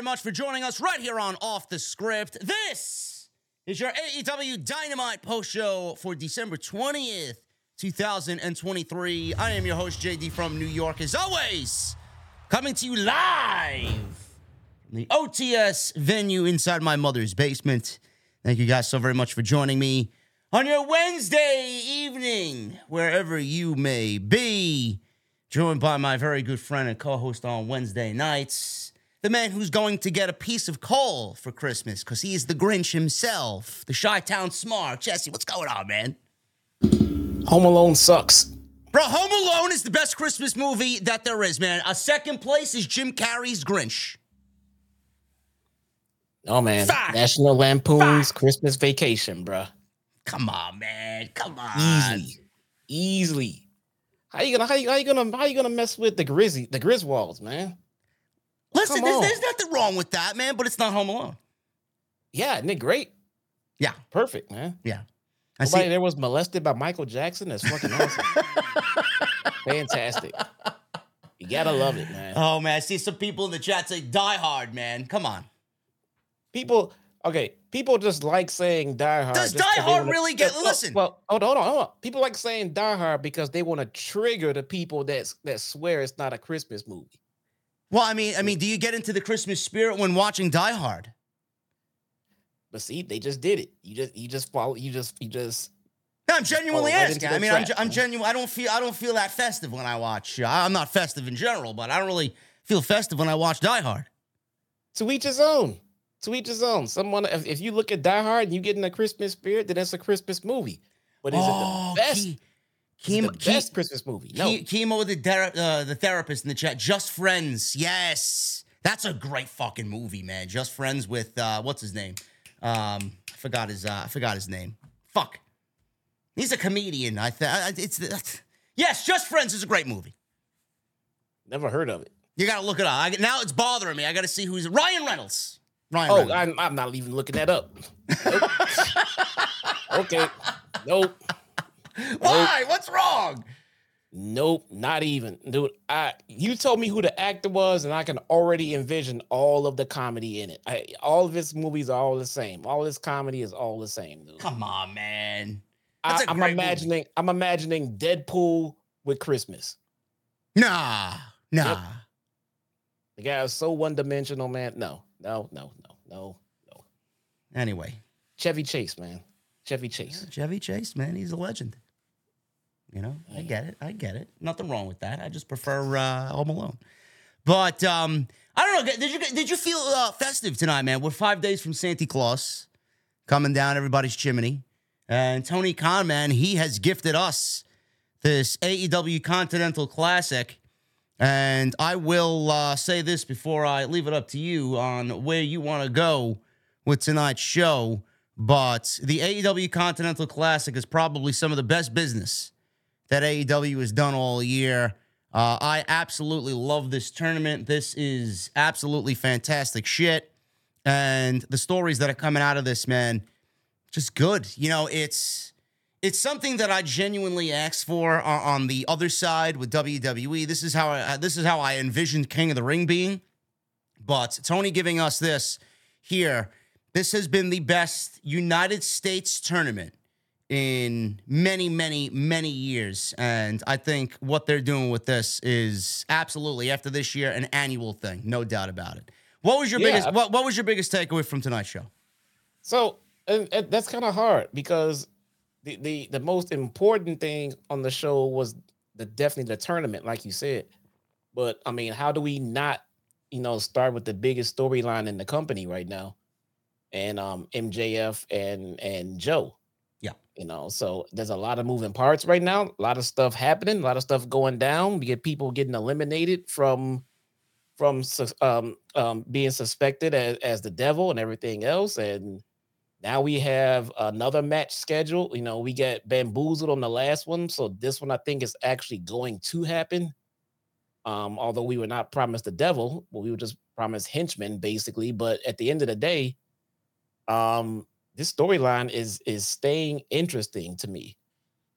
Very much for joining us right here on Off the Script. This is your AEW Dynamite post show for December 20th, 2023. I am your host, JD from New York, as always, coming to you live from the OTS venue inside my mother's basement. Thank you guys so very much for joining me on your Wednesday evening, wherever you may be joined by my very good friend and co-host on Wednesday nights, the man who's going to get a piece of coal for Christmas because he is the Grinch himself, the Chi-Town Smark. Jesse, what's going on, man? Home Alone sucks. Bro, Home Alone is the best Christmas movie that there is, man. A second place is Jim Carrey's Grinch. Oh man, Fact. National Lampoon's Christmas Vacation, bro. Come on, man. Come on. Easily, easily. How you gonna how you, how you gonna how you gonna mess with the Grizzly the Griswolds, man? Listen, there's, there's nothing wrong with that, man, but it's not Home Alone. Yeah, isn't it great? Yeah, Perfect, man. yeah. I Nobody see. there was molested by Michael Jackson. That's fucking awesome. Fantastic. You gotta love it, man. Oh, man. I see some people in the chat say, Die Hard, man. Come on. people okay people just like saying die hard Does Die Hard wanna- really get- uh, well, listen. well hold on hold on hold on people like saying die hard because they want to trigger the people that that swear it's not a christmas movie Well, I mean, I mean, do you get into the Christmas spirit when watching Die Hard? but see they just did it you just you just follow you just you just No, I'm genuinely Oh, right asking. I mean, I'm, I'm genuine. I don't feel I don't feel that festive when I watch. I- I'm not festive in general, but I don't really feel festive when I watch Die Hard. to each his own to each his own someone if, if you look at die hard and you get in the christmas spirit then it's a christmas movie but is Oh, it the oh, best Ke- is Chemo, the best christmas movie no Ke- Chemo, the ther- uh, the therapist in the chat. Just Friends. Yes, that's a great fucking movie, man. Just Friends with uh, what's his name? Um, I forgot his. Uh, I forgot his name. Fuck. He's a comedian. I think it's. The, yes, Just Friends is a great movie. never heard of it You gotta look it up. I, now it's bothering me. I gotta see who's Ryan Reynolds. Ryan Oh, Reynolds. I'm, I'm not even looking that up. Nope. okay. Nope. Why? What's wrong? Nope. Not even. Dude, I you told me who the actor was, and I can already envision all of the comedy in it. I, all of his movies are all the same. All his comedy is all the same, dude. Come on, man. I, That's a I'm great movie. imagining I'm imagining Deadpool with Christmas. Nah, nah. Yep. The guy is so one dimensional, man. No, no, no, no, no, no. Anyway, Chevy Chase, man. Chevy Chase. Chevy Chase, man, he's a legend. You know, I get it. I get it. Nothing wrong with that. I just prefer uh, Home Alone. But um, I don't know. Did you did you feel uh, festive tonight, man? We're five days from Santa Claus coming down everybody's chimney, and Tony Khan, man, he has gifted us this AEW Continental Classic. And I will uh, say this before I leave it up to you on where you want to go with tonight's show. But the AEW Continental Classic is probably some of the best business that AEW has done all year. Uh, I absolutely love this tournament. This is absolutely fantastic shit. And the stories that are coming out of this, man, just good. You know, it's it's something that I genuinely asked for on, the other side with WWE. This is how I, this is how I envisioned King of the Ring being. But Tony giving us this here, this has been the best United States tournament in many, many, many years. And I think what they're doing with this is absolutely after this year an annual thing, no doubt about it. What was your Yeah. biggest what, what was your biggest takeaway from tonight's show? So and, and that's kind of hard because the, the the most important thing on the show was the definitely the tournament, like you said. But I mean, how do we not, you know, start with the biggest storyline in the company right now, and um MJF and and Joe. Yeah. You know, so there's a lot of moving parts right now, a lot of stuff happening, a lot of stuff going down. We get people getting eliminated from from um, um, being suspected as, as the devil and everything else. And now we have another match scheduled. You know, we get bamboozled on the last one. So this one I think is actually going to happen. Um, although we were not promised the devil, but we were just promised henchmen, basically. But at the end of the day, um, this storyline is is staying interesting to me.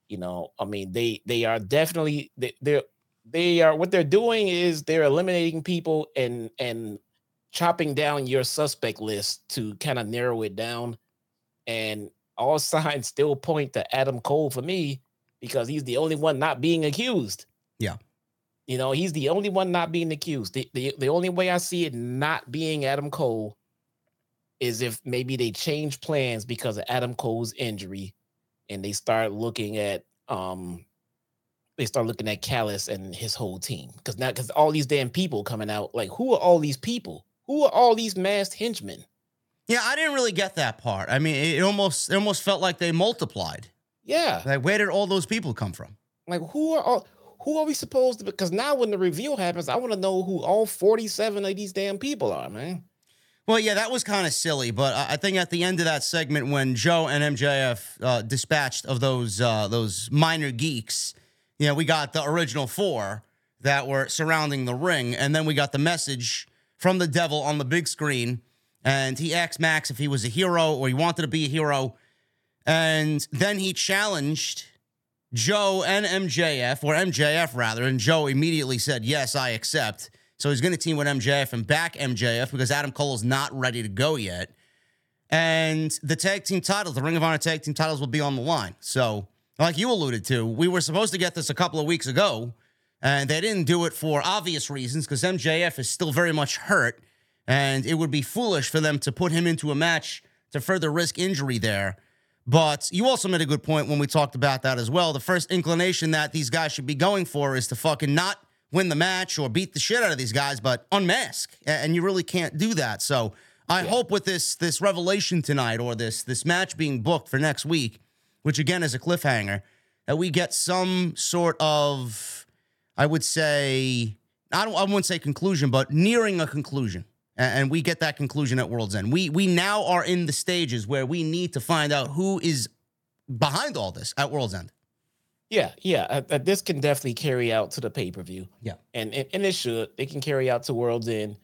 You know, I mean, they they are definitely they, they're they are what they're doing is they're eliminating people and and chopping down your suspect list to kind of narrow it down. And all signs still point to Adam Cole for me because he's the only one not being accused. Yeah. You know, he's the only one not being accused. The, the, the only way I see it not being Adam Cole is if maybe they change plans because of Adam Cole's injury and they start looking at um they start looking at Callis and his whole team because now because all these damn people coming out like who are all these people who are all these masked henchmen Yeah, I didn't really get that part. I mean, it almost it almost felt like they multiplied. yeah Like, where did all those people come from? like who are all who are we supposed to because now when the reveal happens I want to know who all 47 of these damn people are man Well, yeah, that was kind of silly, but I think at the end of that segment, when Joe and MJF uh, dispatched of those uh, those minor geeks, you know, we got the original four that were surrounding the ring, and then we got the message from the devil on the big screen, and he asked Max if he was a hero or he wanted to be a hero, and then he challenged Joe and MJF, or MJF rather, and Joe immediately said, Yes, I accept. So he's going to team with MJF and back MJF because Adam Cole is not ready to go yet. And the tag team titles, the Ring of Honor tag team titles will be on the line. So, like you alluded to, we were supposed to get this a couple of weeks ago, and they didn't do it for obvious reasons because MJF is still very much hurt, and it would be foolish for them to put him into a match to further risk injury there. But you also made a good point when we talked about that as well. The first inclination that these guys should be going for is to fucking not win the match or beat the shit out of these guys, but unmask. And you really can't do that. So I hope with this this revelation tonight or this this match being booked for next week, which again is a cliffhanger, that we get some sort of, I would say, I don't I wouldn't say conclusion, but nearing a conclusion. And we get that conclusion at World's End. We we now are in the stages where we need to find out who is behind all this at World's End. Yeah yeah uh, uh, this can definitely carry out to the pay-per-view. Yeah. and and, and it should. It can carry out to world's end.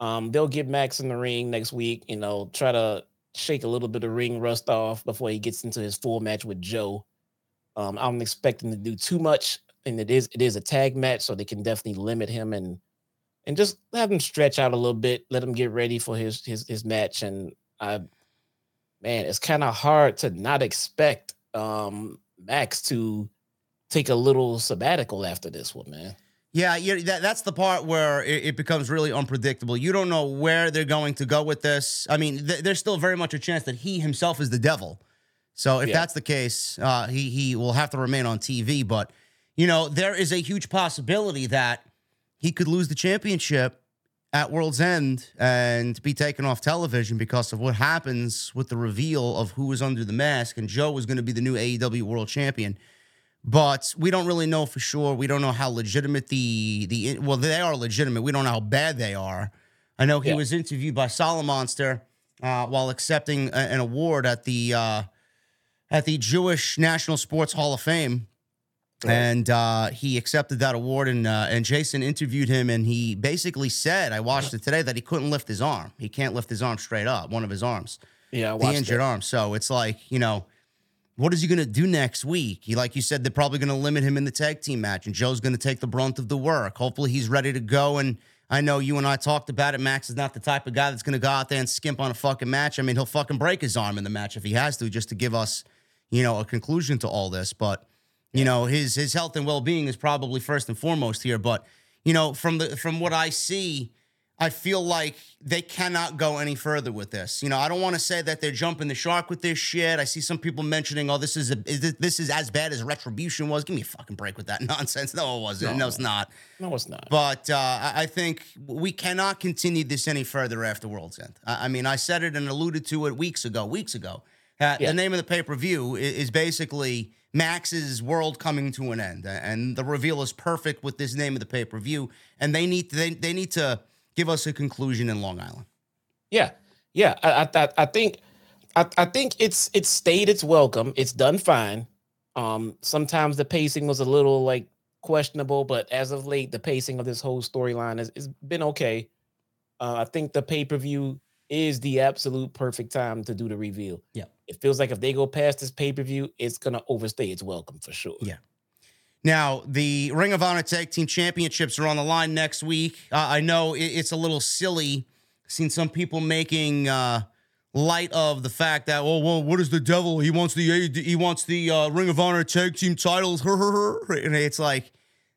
Um they'll get max in the ring next week you know try to shake a little bit of ring rust off before he gets into his full match with joe. Um i'm expecting to do too much and it is it is a tag match so they can definitely limit him and and just have him stretch out a little bit let him get ready for his his, his match. And i man it's kind of hard to not expect um max to take a little sabbatical after this one man Yeah, you, that, that's the part where it, it becomes really unpredictable. You don't know where they're going to go with this. I mean, th- there's still very much a chance that he himself is the devil. So if Yeah. that's the case, uh, he he will have to remain on TV. But you know, there is a huge possibility that he could lose the championship at World's End and be taken off television because of what happens with the reveal of who was under the mask. And Joe was going to be the new AEW World Champion but we don't really know for sure. We don't know how legitimate the the well they are legitimate. We don't know how bad they are. I know he Yeah. was interviewed by Solomonster uh, while accepting a- an award at the uh, at the Jewish National Sports Hall of Fame, and uh, he accepted that award. and uh, And Jason interviewed him, and he basically said, "I watched it today that he couldn't lift his arm. He can't lift his arm straight up. One of his arms." yeah the injured it. arm. So it's like, you know, what is he going to do next week? He, like you said, they're probably going to limit him in the tag team match, and Joe's going to take the brunt of the work. Hopefully, he's ready to go. And I know you and I talked about it. Max is not the type of guy that's going to go out there and skimp on a fucking match. I mean, he'll fucking break his arm in the match if he has to, just to give us, you know, a conclusion to all this. But you know, his his health and well being is probably first and foremost here. But you know, from the from what I see, I feel like they cannot go any further with this. You know, I don't want to say that they're jumping the shark with this shit. I see some people mentioning, "Oh, this is a this, is as bad as Retribution was." Give me a fucking break with that nonsense. No, it wasn't. No, No. it's not. no it's not But uh, I think we cannot continue this any further after World's End. I, mean, I said it and alluded to it weeks ago. Weeks ago, Uh, Yeah. The name of the pay per view is, is basically Max's world coming to an end, and the reveal is perfect with this name of the pay per view. And they need they they need to give us a conclusion in Long Island. Yeah, yeah. I I, I- think I, I think it's it's stayed its welcome. It's done fine. Um, sometimes the pacing was a little like questionable, but as of late, the pacing of this whole storyline has, has been okay. Uh, I think the pay per view is the absolute perfect time to do the reveal. Yeah. It feels like if they go past this pay per view, it's gonna overstay its welcome for sure. Yeah. Now, the Ring of Honor Tag Team Championships are on the line next week. Uh, I know it, it's a little silly. Seen some people making uh, light of the fact that, well, well, what is the devil? He wants the he wants the uh, Ring of Honor Tag Team titles. and it's like,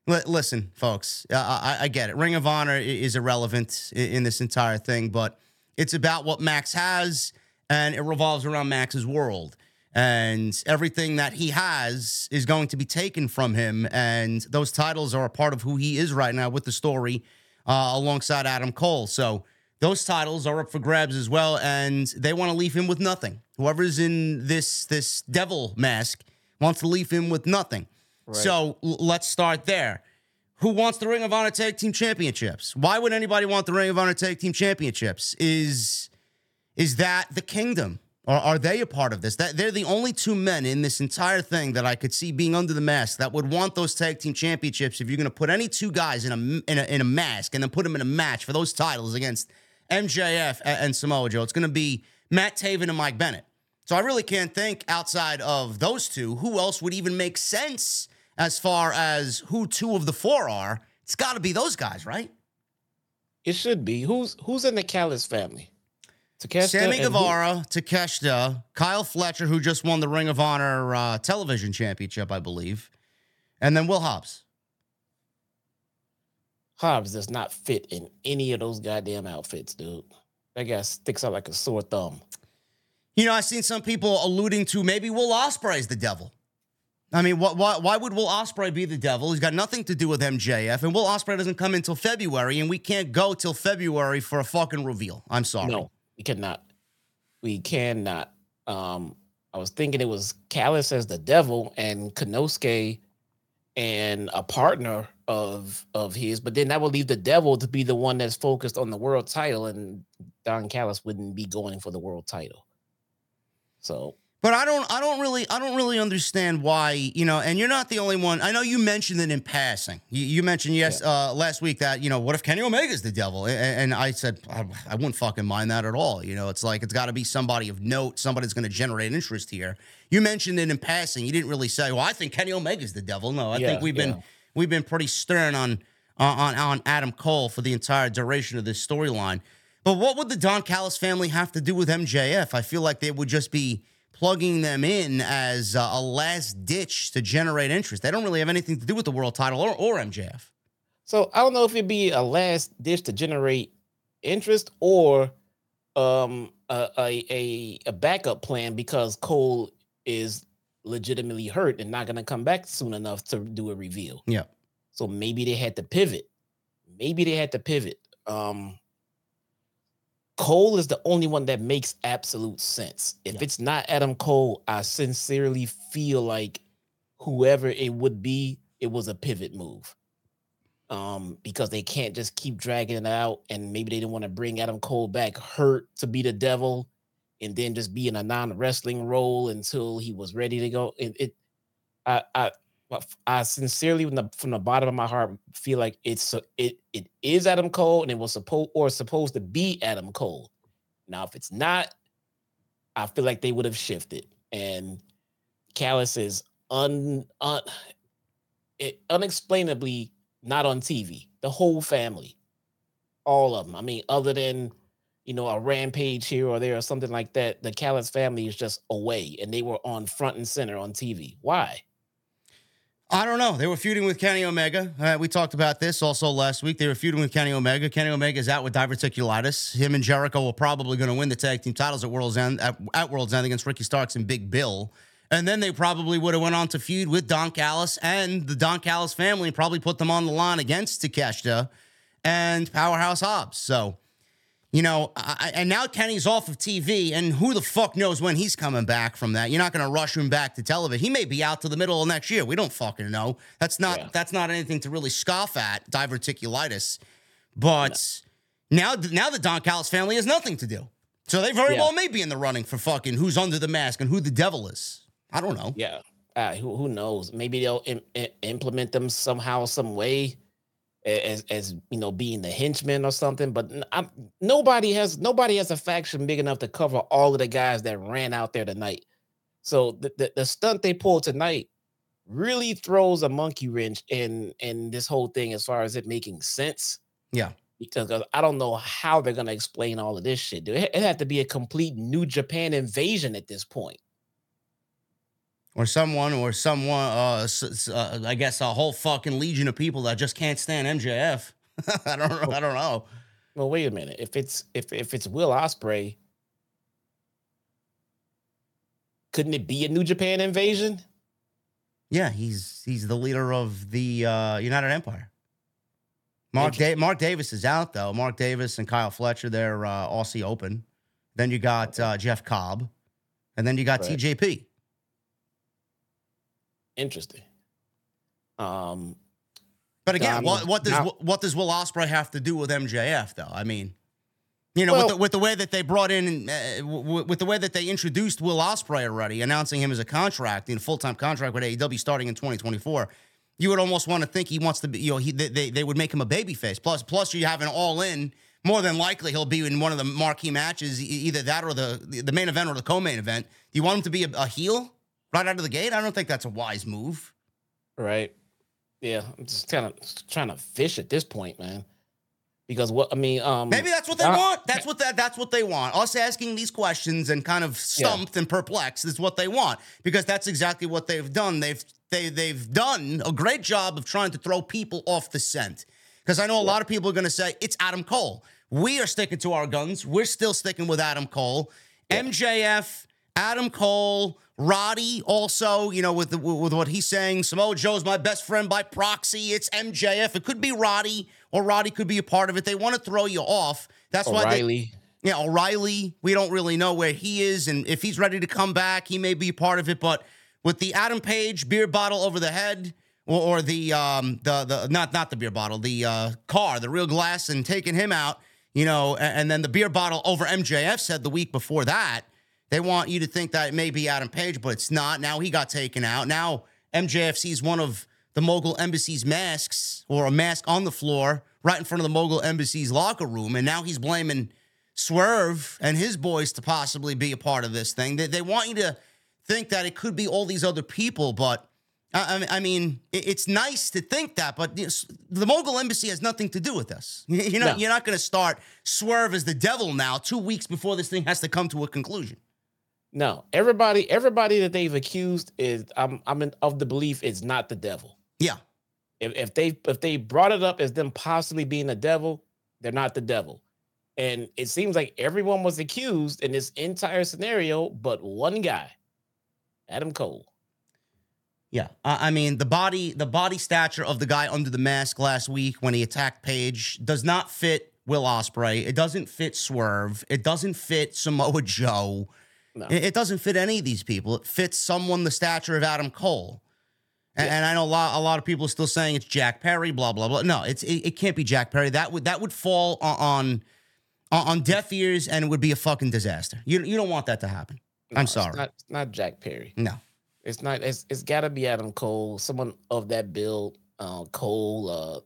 li- listen, folks, I, I get it. Ring of Honor is irrelevant in, in this entire thing, but it's about what Max has, and it revolves around Max's world and everything that he has is going to be taken from him. And those titles are a part of who he is right now with the story uh, alongside Adam Cole. So those titles are up for grabs as well, and they want to leave him with nothing. Whoever's in this this devil mask wants to leave him with nothing. So l- let's start there. Who wants the Ring of Honor Tag Team Championships? Why would anybody want the Ring of Honor Tag Team Championships? Is is that the kingdom? Or are they a part of this? That they're the only two men in this entire thing that I could see being under the mask that would want those tag team championships. If you're going to put any two guys in a, in a in a mask and then put them in a match for those titles against MJF and, and Samoa Joe, it's going to be Matt Taven and Mike Bennett. So I really can't think outside of those two who else would even make sense as far as who two of the four are. It's got to be those guys, right? It should be. Who's who's in the Callis family? Takeshita Sammy and who- Guevara, Takeshita, Kyle Fletcher, who just won the Ring of Honor uh, television championship, I believe, and then Will Hobbs. Hobbs does not fit in any of those goddamn outfits, dude. That guy sticks out like a sore thumb. You know, I've seen some people alluding to maybe Will Ospreay is the devil. I mean, what, why, why would Will Ospreay be the devil? He's got nothing to do with MJF, and Will Ospreay doesn't come until February, and we can't go till February for a fucking reveal. I'm sorry. No, we cannot. We cannot. Um, I was thinking it was Callis as the devil and Konosuke and a partner of of his, but then that would leave the devil to be the one that's focused on the world title, and Don Callis wouldn't be going for the world title. So But I don't I don't really I don't really understand why, you know, and you're not the only one. I know you mentioned it in passing. You, you mentioned yes uh last week that, you know, what if Kenny Omega's the devil? A- a- And, I said I, I wouldn't fucking mind that at all. You know, it's like it's got to be somebody of note, somebody's going to generate interest here. You mentioned it in passing. You didn't really say, "Well, I think Kenny Omega's the devil." No, I Yeah, think we've been yeah. we've been pretty stern on on on Adam Cole for the entire duration of this storyline. But what would the Don Callis family have to do with MJF? I feel like they would just be plugging them in as uh, a last ditch to generate interest. They don't really have anything to do with the world title or, or MJF. So I don't know if it'd be a last ditch to generate interest or um a a a, a backup plan because Cole is legitimately hurt and not gonna come back soon enough to do a reveal. Yeah. So maybe they had to pivot. Maybe they had to pivot. Um Cole is the only one that makes absolute sense. If Yeah. it's not Adam Cole, I sincerely feel like whoever it would be, it was a pivot move. Um, because they can't just keep dragging it out, and maybe they didn't want to bring Adam Cole back hurt to be the devil, and then just be in a non-wrestling role until he was ready to go. It, it I, I, I sincerely, from the, from the bottom of my heart, feel like it's it it is Adam Cole, and it was supposed or supposed to be Adam Cole. Now, if it's not, I feel like they would have shifted. And Callis is un, un it unexplainably not on TV. The whole family, all of them. I mean, other than you know a rampage here or there or something like that, the Callis family is just away, and they were on front and center on TV. Why? I don't know. They were feuding with Kenny Omega. Uh, we talked about this also last week. They were feuding with Kenny Omega. Kenny Omega is out with diverticulitis. Him and Jericho are probably going to win the tag team titles at World's End at, at World's End against Ricky Starks and Big Bill. And then they probably would have went on to feud with Don Callis and the Don Callis family and probably put them on the line against Takeshita and Powerhouse Hobbs. So, You know, I, and now Kenny's off of TV, and who the fuck knows when he's coming back from that? You're not going to rush him back to television. He may be out to the middle of next year. We don't fucking know. That's not Yeah. that's not anything to really scoff at diverticulitis. But now, now the Don Callis family has nothing to do, so they very Yeah. well may be in the running for fucking who's under the mask and who the devil is. I don't know. Yeah. Uh, who who knows? Maybe they'll Im- implement them somehow, some way, as as you know, being the henchman or something. But I'm, nobody has nobody has a faction big enough to cover all of the guys that ran out there tonight. So the the, the stunt they pulled tonight really throws a monkey wrench in in this whole thing as far as it making sense. Yeah. Because I don't know how they're gonna explain all of this shit. Dude. It, it had to be a complete New Japan invasion at this point. Or someone or someone uh, uh i guess a whole fucking legion of people that just can't stand mjf i don't know i don't know. Well, wait a minute. If it's if if it's Will Ospreay, couldn't it be a New Japan invasion? yeah he's he's the leader of the uh united empire. Mark da- mark davis is out though. Mark davis and kyle fletcher they're uh aussie open. Then you got uh jeff cobb. And then you got Right. tjp Interesting. Um, but again what, what does Don- what does will ospreay have to do with mjf though i mean You know, Well- with, the, with the way that they brought in, uh, w- with the way that they introduced Will Ospreay already, announcing him as a contract, in a full time contract with AEW starting in 2024, you would almost want to think he wants to be, you know, he, they- they, they would make him a babyface. Plus, plus you have an all in. More than likely, he'll be in one of the marquee matches, either that or the the main event or the co main event. Do you want him to be a, a heel right out of the gate? I don't think that's a wise move. right. Yeah, I'm just kind of trying to fish at this point, man. Because what I mean, um, Maybe that's what they Don- want. That's what that that's what they want. Us asking these questions and kind of stumped and perplexed is what they want because that's exactly what they've done. They've they they've done a great job of trying to throw people off the scent. Because I know a lot of people are going to say it's Adam Cole. We are sticking to our guns. We're still sticking with Adam Cole, MJF, Adam Cole, Roddy. Also, you know, with the, with what he's saying, Samoa Joe's my best friend by proxy. It's MJF. It could be Roddy, or Roddy could be a part of it. They want to throw you off. That's why they, O'Reilly. yeah, O'Reilly, we don't really know where he is. And if he's ready to come back, he may be a part of it. But with the Adam Page beer bottle over the head, or, or the um the the not not the beer bottle, the uh car, the real glass, and taking him out, you know, a- and, then the beer bottle over MJF said the week before that. They want you to think that it may be Adam Page, but it's not. Now he got taken out. Now MJF sees one of the Mogul Embassy's masks or a mask on the floor right in front of the Mogul Embassy's locker room. And now he's blaming Swerve and his boys to possibly be a part of this thing. They, they want you to think that it could be all these other people, but I, I mean, it's nice to think that, but the Mogul Embassy has nothing to do with this. You're not, No. you're not going to start Swerve as the devil now, two weeks before this thing has to come to a conclusion. No, everybody, everybody that they've accused is I'm I'm in, of the belief it's not the devil. Yeah. If if they if they brought it up as them possibly being the devil, they're not the devil. And it seems like everyone was accused in this entire scenario, but one guy, Adam Cole. Yeah, I I mean the body, the body stature of the guy under the mask last week when he attacked Page does not fit Will Ospreay. It doesn't fit Swerve. It doesn't fit Samoa Joe. No. It, it doesn't fit any of these people. It fits someone the stature of Adam Cole. And, Yeah. and I know a lot, a lot of people are still saying it's Jack Perry. Blah blah blah. No, it's it, it can't be Jack Perry. That would that would fall on on on deaf ears and it would be a fucking disaster. You you don't want that to happen. No, I'm it's sorry. not, it's not Jack Perry. No. It's not. It's it's got to be Adam Cole, someone of that build. Uh, Cole, uh,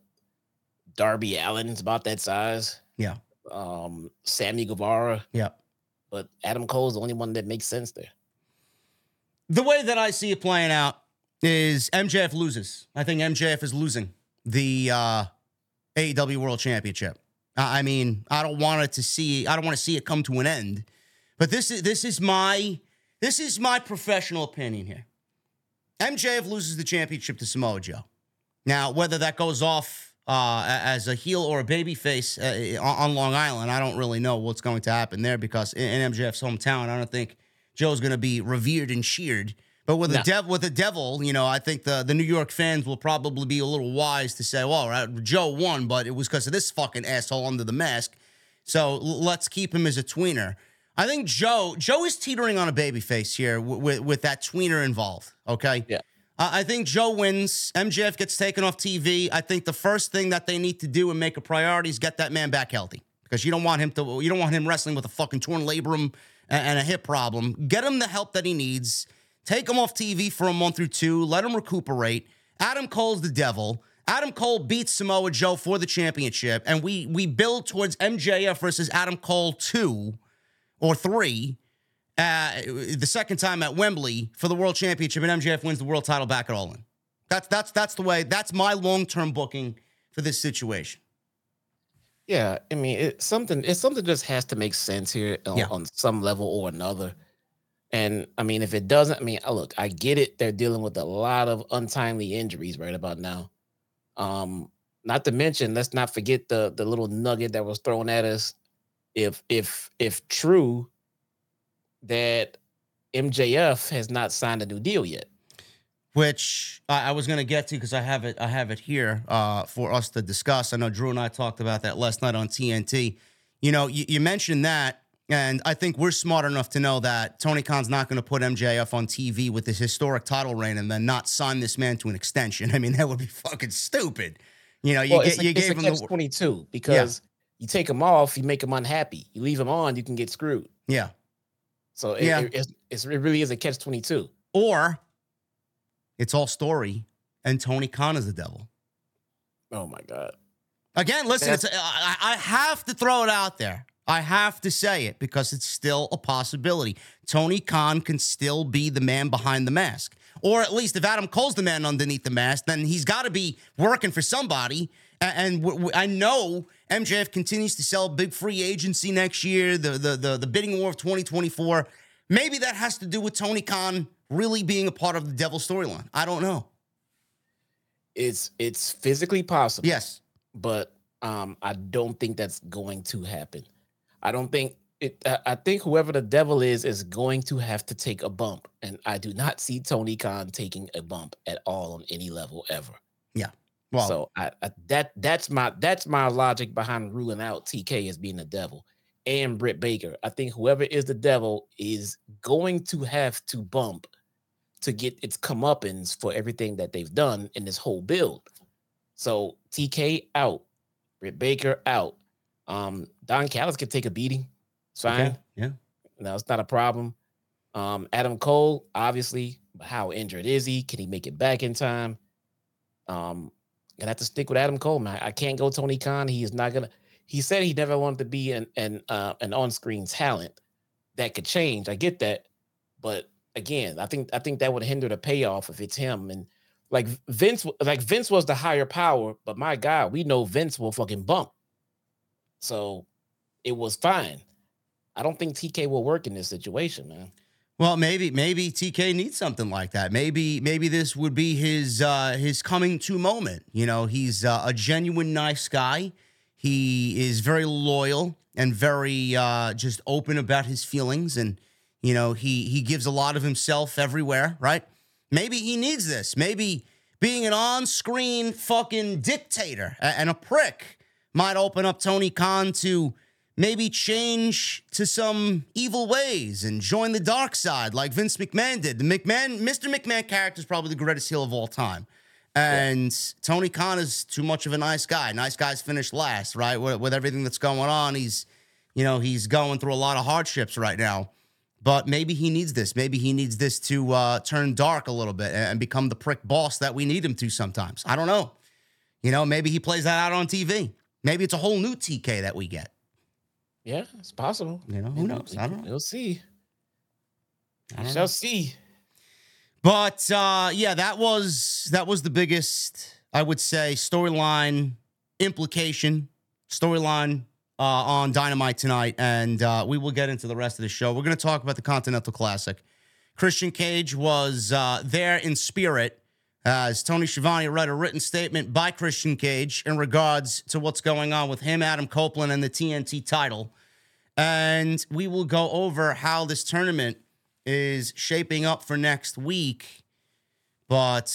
Darby Allin's about that size. Yeah. Um, Sammy Guevara, Yeah. But Adam Cole's the only one that makes sense there. the way that I see it playing out is MJF loses. I think MJF is losing the uh, AEW World Championship. I mean, I don't want it to see. I don't want to see it come to an end. But this is this is my this is my professional opinion here. MJF loses the championship to Samoa Joe. Now, whether that goes off uh, as a heel or a babyface uh, on on Long Island, I don't really know what's going to happen there because in, MJF's hometown, I don't think Joe's going to be revered and cheered. But with the No. devil, with the devil, you know, I think the the New York fans will probably be a little wise to say, "Well, right, Joe won, but it was because of this fucking asshole under the mask." So let's keep him as a tweener. I think Joe Joe is teetering on a baby face here with, with, with that tweener involved. Okay. Yeah. I think Joe wins. MJF gets taken off TV. I think the first thing that they need to do and make a priority is get that man back healthy because you don't want him to. You don't want him wrestling with a fucking torn labrum and a hip problem. Get him the help that he needs. Take him off TV for a month or two. Let him recuperate. Adam Cole's the devil. Adam Cole beats Samoa Joe for the championship, and we we build towards MJF versus Adam Cole two or three, uh, the second time at Wembley for the World Championship, and MJF wins the world title back at All In. That's that's that's the way. That's my long term booking for this situation. Yeah, I mean, it's something. It's something just has to make sense here on, Yeah. on some level or another. And I mean, if it doesn't, I mean, uh, look, I get it. They're dealing with a lot of untimely injuries right about now. Um, not to mention, let's not forget the the little nugget that was thrown at us. If if if true that MJF has not signed a new deal yet. which I, I was going to get to because I have it. I have it here uh, for us to discuss. I know Drew and I talked about that last night on TNT. You know, you, you mentioned that, and I think we're smart enough to know that Tony Khan's not going to put MJF on TV with his historic title reign and then not sign this man to an extension. I mean, that would be fucking stupid. You know, you, Well, get, a, you gave him the 22 because you take him off, you make him unhappy. You leave him on, you can get screwed. yeah, So it, Yeah. it, it's, it really is a catch 22. or it's all story and Tony Khan is the devil. Oh my God. Again, listen, it's, I, I have to throw it out there. I have to say it because it's still a possibility. Tony Khan can still be the man behind the mask. Or at least if Adam Cole's the man underneath the mask, then he's got to be working for somebody. And I know MJF continues to sell big free agency next year, the, the, the, the bidding war of 2024. Maybe that has to do with Tony Khan really being a part of the devil storyline. I don't know. It's it's physically possible. Yes. But um, I don't think that's going to happen. I don't think it. I- think whoever the devil is is going to have to take a bump, and I do not see Tony Khan taking a bump at all on any level ever. Yeah. Well, so I, I that that's my that's my logic behind ruling out TK as being the devil and Britt Baker. I think whoever is the devil is going to have to bump to get its comeuppance for everything that they've done in this whole build. So TK out, Britt Baker out. Um, Don Callis can take a beating. Fine. okay. Yeah. No, it's not a problem. Um, Adam Cole, obviously, how injured is he? Can he make it back in time? Um, gonna have to stick with Adam Cole, man. I can't go Tony Khan. He is not gonna. He said he never wanted to be an an uh, an on screen talent. That could change. I get that, but again, I think I think that would hinder the payoff if it's him. And like Vince, like Vince was the higher power, but my God, we know Vince will fucking bump. So it was fine. I don't think TK will work in this situation, man. Well, maybe maybe TK needs something like that. Maybe maybe this would be his uh, his coming to moment. You know, he's uh, a genuine nice guy. He is very loyal and very uh, just open about his feelings, and you know he he gives a lot of himself everywhere. Right? Maybe he needs this. Maybe being an on-screen fucking dictator and a prick might open up Tony Khan to maybe change to some evil ways and join the dark side like Vince McMahon did. The McMahon, Mr. McMahon character is probably the greatest heel of all time. And Tony Khan is too much of a nice guy. Nice guys finish last, right? With, with everything that's going on, he's, you know, he's going through a lot of hardships right now. But maybe he needs this. Maybe he needs this to uh, turn dark a little bit and, and become the prick boss that we need him to sometimes. I don't know. You know, maybe he plays that out on TV. Maybe it's a whole new TK that we get. Yeah, it's possible. You know, who knows? I don't know. We'll see. We shall know. see. But uh, yeah, that was that was the biggest, I would say, storyline implication, storyline uh, on Dynamite tonight, and uh, we will get into the rest of the show. We're going to talk about the Continental Classic. Christian Cage was uh, there in spirit as Tony Schiavone read a written statement by Christian Cage in regards to what's going on with him, Adam Copeland, and the TNT title. And we will go over how this tournament is shaping up for next week. But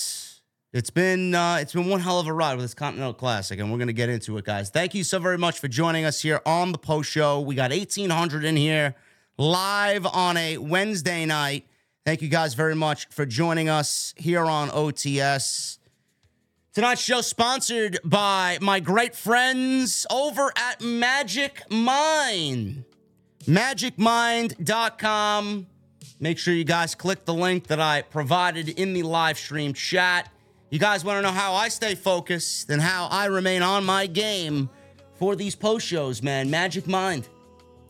It's been uh, it's been one hell of a ride with this Continental Classic, and we're gonna get into it, guys. Thank you so very much for joining us here on the post show. We got 1800 in here live on a Wednesday night. Thank you guys very much for joining us here on OTS. Tonight's show sponsored by my great friends over at Magic Mind. MagicMind.com. Make sure you guys click the link that I provided in the live stream chat. You guys want to know how I stay focused and how I remain on my game for these post shows, man. Magic Mind.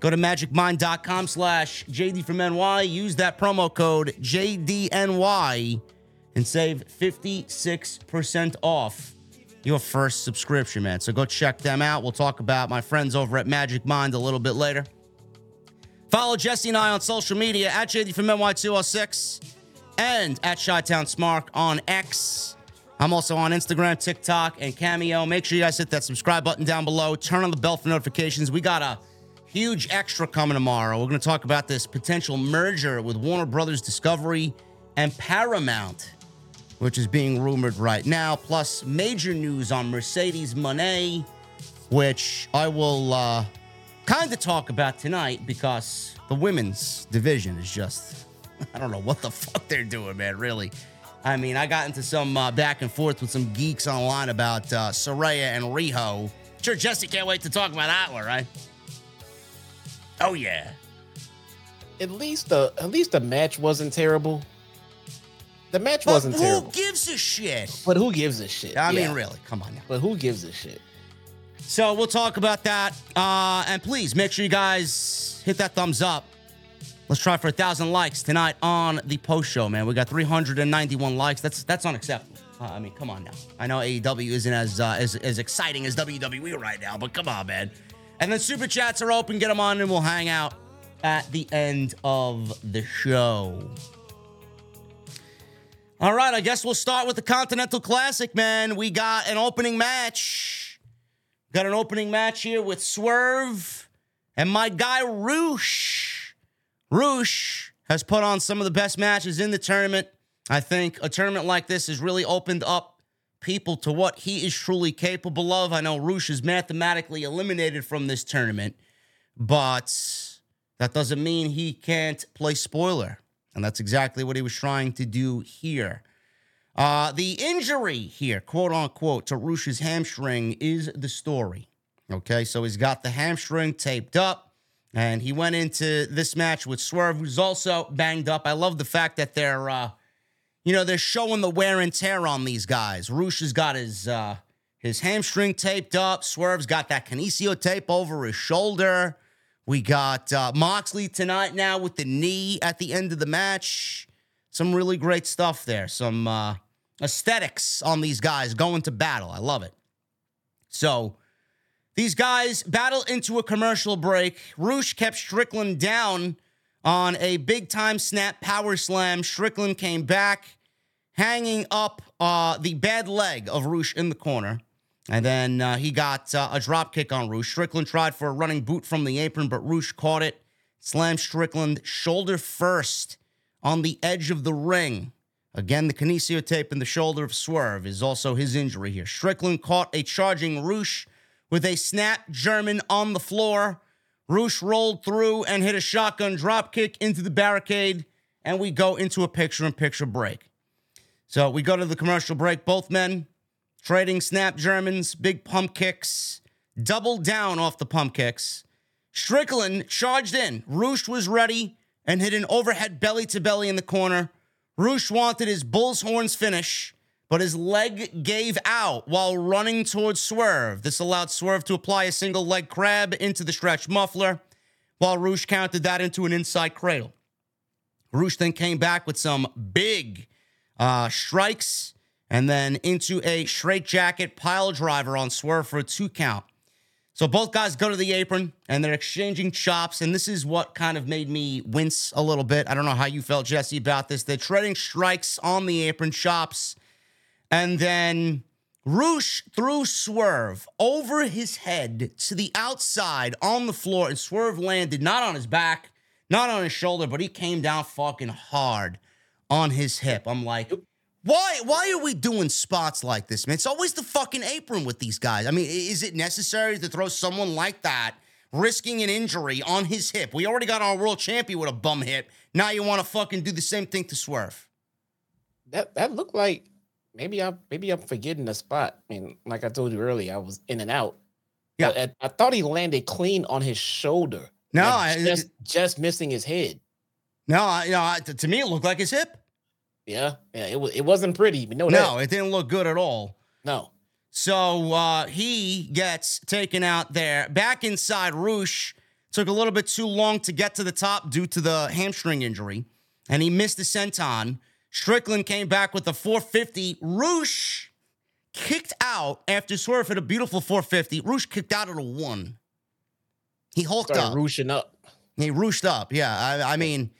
Go to magicmind.com slash JD from NY. Use that promo code JDNY and save 56% off your first subscription, man. So go check them out. We'll talk about my friends over at Magic Mind a little bit later. Follow Jesse and I on social media at JD from NY206 and at Chi-Town Smark on X. I'm also on Instagram, TikTok, and Cameo. Make sure you guys hit that subscribe button down below. Turn on the bell for notifications. We got a huge extra coming tomorrow. We're going to talk about this potential merger with Warner Brothers Discovery and Paramount, which is being rumored right now. Plus, major news on Mercedes Moné, which I will uh, kind of talk about tonight because the women's division is just, I don't know what the fuck they're doing, man, really. I mean, I got into some uh, back and forth with some geeks online about uh, Saraya and Riho. Sure, Jesse can't wait to talk about that one, right? Oh yeah. At least the at least the match wasn't terrible. The match But wasn't who terrible. Who gives a shit? But who gives a shit? I mean, really, come on now. But who gives a shit? So we'll talk about that. Uh, and please make sure you guys hit that thumbs up. Let's try for a thousand likes tonight on the post show, man. We got 391 likes. That's that's unacceptable. Uh, I mean, come on now. I know AEW isn't as uh, as as exciting as WWE right now, but come on, man. And then super chats are open. Get them on, and we'll hang out at the end of the show. All right, I guess we'll start with the Continental Classic, man. We got an opening match. Got an opening match here with Swerve and my guy Rush. Rush has put on some of the best matches in the tournament. I think a tournament like this has really opened up people to what he is truly capable of. I know Rush is mathematically eliminated from this tournament, but that doesn't mean he can't play spoiler. And that's exactly what he was trying to do here. Uh, the injury here, quote unquote, to Rush's hamstring is the story. Okay, so he's got the hamstring taped up, and he went into this match with Swerve, who's also banged up. I love the fact that they're, uh, you know, they're showing the wear and tear on these guys. Rush has got his uh, his hamstring taped up. Swerve's got that kinesio tape over his shoulder. We got uh, Moxley tonight now with the knee at the end of the match. Some really great stuff there. Some uh, aesthetics on these guys going to battle. I love it. So these guys battle into a commercial break. Rush kept Strickland down on a big time snap power slam. Strickland came back, hanging up uh, the bad leg of Rush in the corner. And then uh, he got uh, a drop kick on Rush. Strickland tried for a running boot from the apron, but Rush caught it, slammed Strickland shoulder first on the edge of the ring. Again, the kinesio tape in the shoulder of Swerve is also his injury here. Strickland caught a charging Rush with a snap German on the floor. Rush rolled through and hit a shotgun drop kick into the barricade, and we go into a picture in picture break. So we go to the commercial break. Both men trading snap Germans, big pump kicks, double down off the pump kicks. Strickland charged in. Rush was ready and hit an overhead belly to belly in the corner. Rush wanted his bull's horns finish, but his leg gave out while running towards Swerve. This allowed Swerve to apply a single leg crab into the stretch muffler, while Rush countered that into an inside cradle. Rush then came back with some big uh, strikes and then into a straight jacket pile driver on Swerve for a two count. So both guys go to the apron and they're exchanging chops. And this is what kind of made me wince a little bit. I don't know how you felt, Jesse, about this. They're trading strikes on the apron chops. And then Rush threw Swerve over his head to the outside on the floor. And Swerve landed not on his back, not on his shoulder, but he came down fucking hard on his hip. I'm like, Why why are we doing spots like this, man? It's always the fucking apron with these guys. I mean, is it necessary to throw someone like that, risking an injury on his hip? We already got our world champion with a bum hip. Now you want to fucking do the same thing to Swerve? That that looked like maybe I'm maybe I'm forgetting the spot. I mean, like I told you earlier, I was in and out. Yeah. I, I thought he landed clean on his shoulder. No, I- just just missing his head. No, I, you know, I- to, to me it looked like his hip. Yeah, yeah. It was it wasn't pretty. No, that. it didn't look good at all. No. So uh, he gets taken out there. Back inside, Rush took a little bit too long to get to the top due to the hamstring injury, and he missed the senton. Strickland came back with a 450. Rush kicked out after Swerve hit a beautiful 450. Rush kicked out at a one. He hulked Started up. rushing up. He rooshed up. Yeah, I, I mean,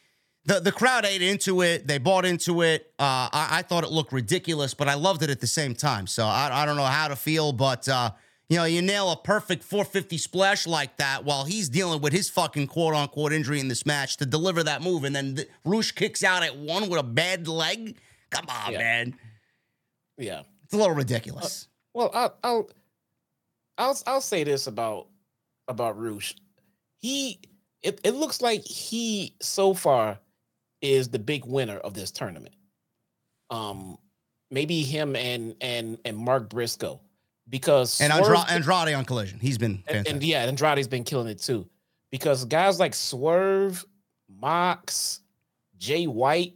the the crowd ate into it. They bought into it. Uh, I, I thought it looked ridiculous, but I loved it at the same time. So I, I don't know how to feel, but uh, you know, you nail a perfect 450 splash like that while he's dealing with his fucking quote unquote injury in this match to deliver that move, and then the, Rush kicks out at one with a bad leg. Come on, Yeah. man, Yeah. it's a little ridiculous. Well, I'll I'll I'll, I'll say this about about Rush. He it, it looks like he so far is the big winner of this tournament. Um maybe him and and and Mark Briscoe because and Andra- Andrade on Collision, he's been and, fantastic. and yeah, Andrade's been killing it too. Because guys like Swerve, Mox, Jay White,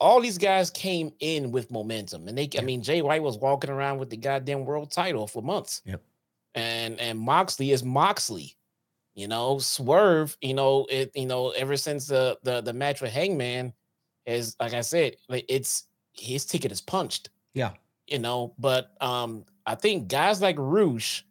all these guys came in with momentum. And they I mean, Jay White was walking around with the goddamn world title for months. Yep. And and Moxley is Moxley. You know, Swerve, you know, it, you know, ever since the the the match with Hangman is like I said, like it's his ticket is punched yeah, you know. But um, I think guys like Rush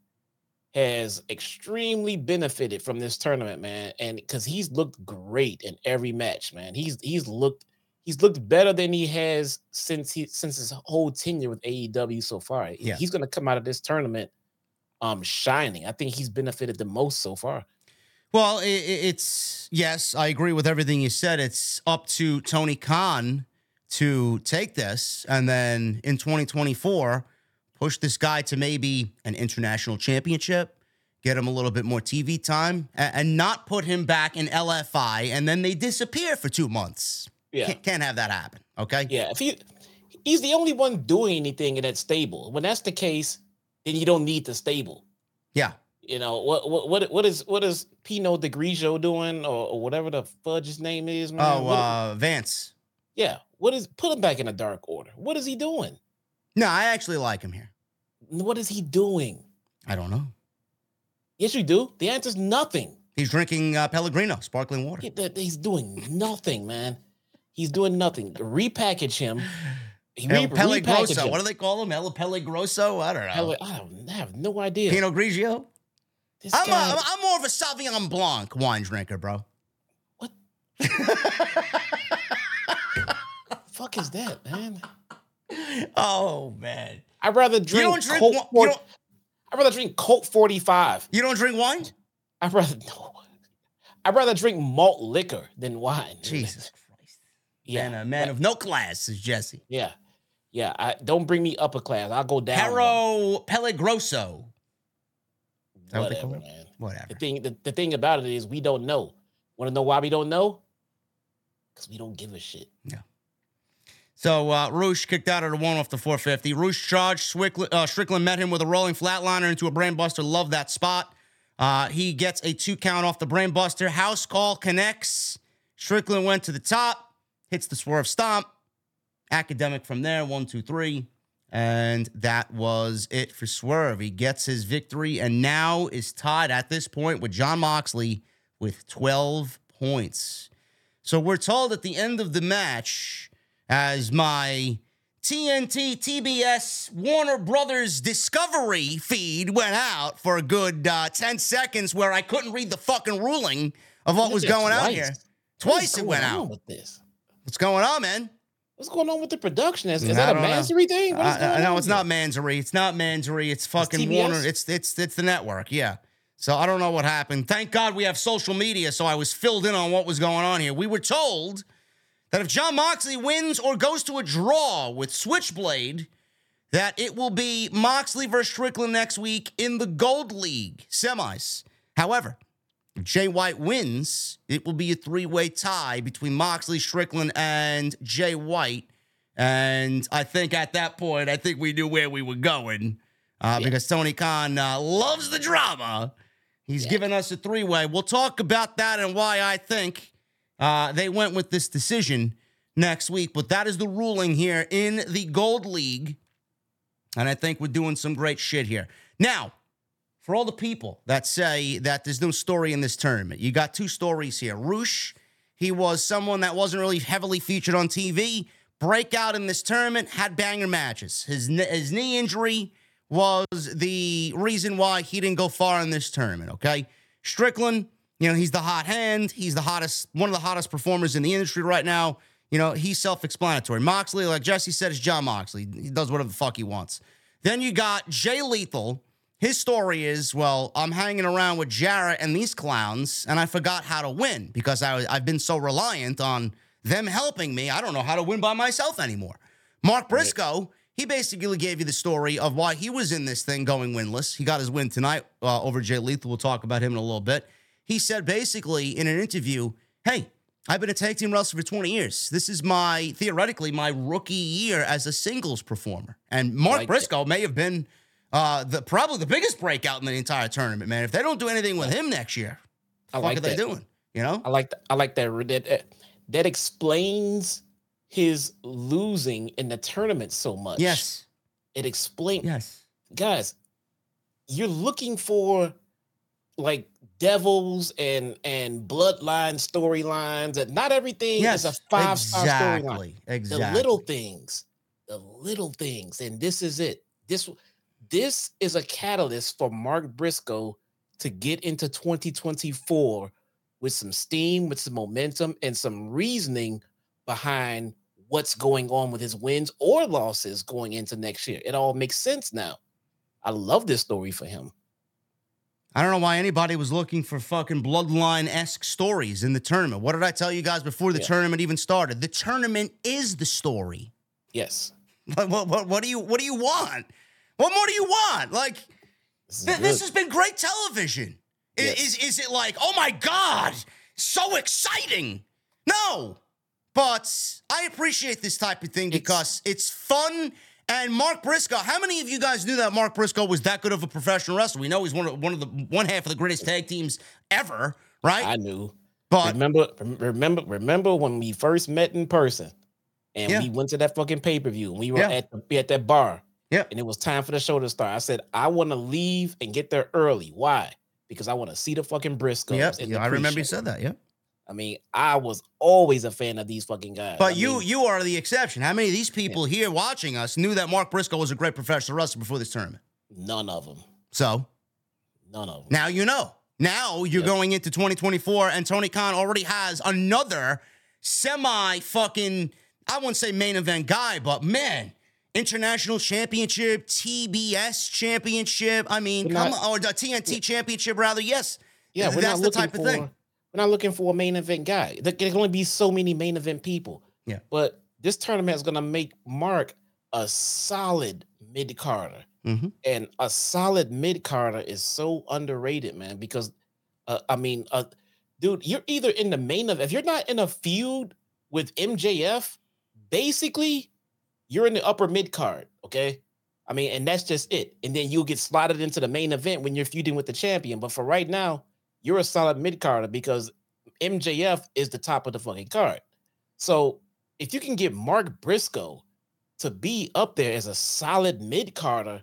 has extremely benefited from this tournament, man, and because he's looked great in every match, man. He's he's looked he's looked better than he has since he since his whole tenure with AEW so far. Yeah. He's gonna come out of this tournament um shining. I think he's benefited the most so far. Well, it's yes, I agree with everything you said. It's up to Tony Khan to take this and then in 2024 push this guy to maybe an international championship, get him a little bit more TV time, a- and, not put him back in LFI and then they disappear for two months. Yeah. Can't, can't have that happen. Okay. Yeah, if he he's the only one doing anything in that stable. When that's the case, then you don't need the stable. Yeah. You know what? What? What? What is? What is Pino de Grigio doing, or, or whatever the fudge his name is, man? Oh, What- uh, Vance. yeah. What is? Put him back in a dark order. What is he doing? No, I actually like him here. What is he doing? I don't know. Yes, you do. The answer is nothing. He's drinking uh, Pellegrino, sparkling water. He- He's doing nothing, man. He's doing nothing. Repackage him. He El re- Pelle repackage Grosso. What do they call him? El Pelle Grosso? I don't know. Pelle- I, don't, I have no idea. Pinot Grigio? This I'm, guy- a, I'm more of a Sauvignon Blanc wine drinker, bro. What? fuck is that, man? Oh man, I'd rather drink. don't drink Colt wa- you don't- I'd rather drink Colt 45. you don't drink wine? I'd rather no. I'd rather drink malt liquor than wine. Jesus Christ! Yeah. Man, a man of no class is Jesse. yeah. Yeah. I don't bring me upper class. I'll go down. one. Hero Pelle Grosso. that what they Whatever, man. Whatever. The thing, the, the thing about it is we don't know. Want to know why we don't know? Because we don't give a shit. So uh, Rush kicked out at a one off the 450. Rush charged. Strickland, uh, Strickland met him with a rolling flatliner into a brainbuster. Love that spot. Uh, he gets a two count off the brainbuster. House call connects. Strickland went to the top, hits the swerve stomp. Academic from there, one, two, three. And that was it for Swerve. He gets his victory and now is tied at this point with Jon Moxley with 12 points. So we're told at the end of the match, as my TNT, TBS, Warner Brothers Discovery feed went out for a good uh, 10 seconds where I couldn't read the fucking ruling of what was going twice. here. Twice it going went on out. with this. What's going on, man? What's going on with the production? Is, is that a. Mansory thing? What is I, I on it's here? not Mansory. It's not Mansory. It's fucking TBS? Warner. It's it's it's the network. Yeah. So I don't know what happened. Thank God we have social media, so I was filled in on what was going on here. We were told that if Jon Moxley wins or goes to a draw with Switchblade, that it will be Moxley versus Strickland next week in the Gold League semis. However, if Jay White wins, it will be a three way tie between Moxley, Strickland, and Jay White. And I think at that point, I think we knew where we were going uh, Yeah. because Tony Khan uh, loves the drama. He's Yeah. given us a three way. We'll talk about that and why I think uh, they went with this decision next week. But that is the ruling here in the Gold League. And I think we're doing some great shit here. Now, for all the people that say that there's no story in this tournament, you got two stories here. Rush, he was someone that wasn't really heavily featured on TV. Breakout in this tournament, had banger matches. His, his knee injury was the reason why he didn't go far in this tournament, okay? Strickland, you know, he's the hot hand. He's the hottest, one of the hottest performers in the industry right now. You know, he's self explanatory. Moxley, like Jesse said, is Jon Moxley. He does whatever the fuck he wants. Then you got Jay Lethal. His story is, well, I'm hanging around with Jarrett and these clowns, and I forgot how to win because I, I've been so reliant on them helping me. I don't know how to win by myself anymore. Mark Briscoe, he basically gave you the story of why he was in this thing going winless. He got his win tonight uh, over Jay Lethal. We'll talk about him in a little bit. He said basically in an interview, hey, I've been a tag team wrestler for 20 years. This is my, theoretically, my rookie year as a singles performer. And Mark Like Briscoe may have been uh, the probably the biggest breakout in the entire tournament, man. If they don't do anything with him next year, I what like are they doing? You know? I like that. I like that. That that- that explains his losing in the tournament so much. Yes. it explains. Yes. Guys, you're looking for like devils and and bloodline storylines, and not everything Yes. is a five star storyline. exactly. Exactly. The little things, the little things, and this is it. This this is a catalyst for Mark Briscoe to get into 2024 with some steam, with some momentum, and some reasoning behind what's going on with his wins or losses going into next year. It all makes sense now. I love this story for him. I don't know why anybody was looking for fucking bloodline esque stories in the tournament. What did I tell you guys before the Yeah. tournament even started? The tournament is the story. Yes. What, what, what, what do you what do you want? What more do you want? Like This is th- this has been great television. Yes. Is is it like oh my god, so exciting? No, but I appreciate this type of thing It's- because it's fun. And Mark Briscoe, how many of you guys knew that Mark Briscoe was that good of a professional wrestler? We know he's one of one of the one half of the greatest tag teams ever, right? I knew. but remember, remember, remember when we first met in person, and Yeah. we went to that fucking pay per view, and we were Yeah. at the, at that bar, Yeah. and it was time for the show to start. I said, I want to leave and get there early. Why? Because I want to see the fucking Briscoes. Yep, yeah, I remember you said that. Yeah, I mean, I was always a fan of these fucking guys. but I you mean, you are the exception. How many of these people here watching us knew that Mark Briscoe was a great professional wrestler before this tournament? none of them, So none of them. now you know. Now you're Yep. going into 2024, and Tony Khan already has another semi fucking, I wouldn't say main event guy, but man, international championship, TBS championship. I mean, We're come not- on, or the TNT championship, rather. Yes. Yeah, we're that's not the type for. of thing. We're not looking for a main event guy. There can only be so many main event people. Yeah. But this tournament is going to make Mark a solid mid carder, Mhm. and a solid mid carder is so underrated, man. Because, uh, I mean, uh, dude, you're either in the main event. if you're not in a feud with MJF, basically, you're in the upper mid card. Okay. I mean, and that's just it. And then you'll get slotted into the main event when you're feuding with the champion. But for right now, you're a solid mid carder because MJF is the top of the fucking card. So if you can get Mark Briscoe to be up there as a solid mid carder,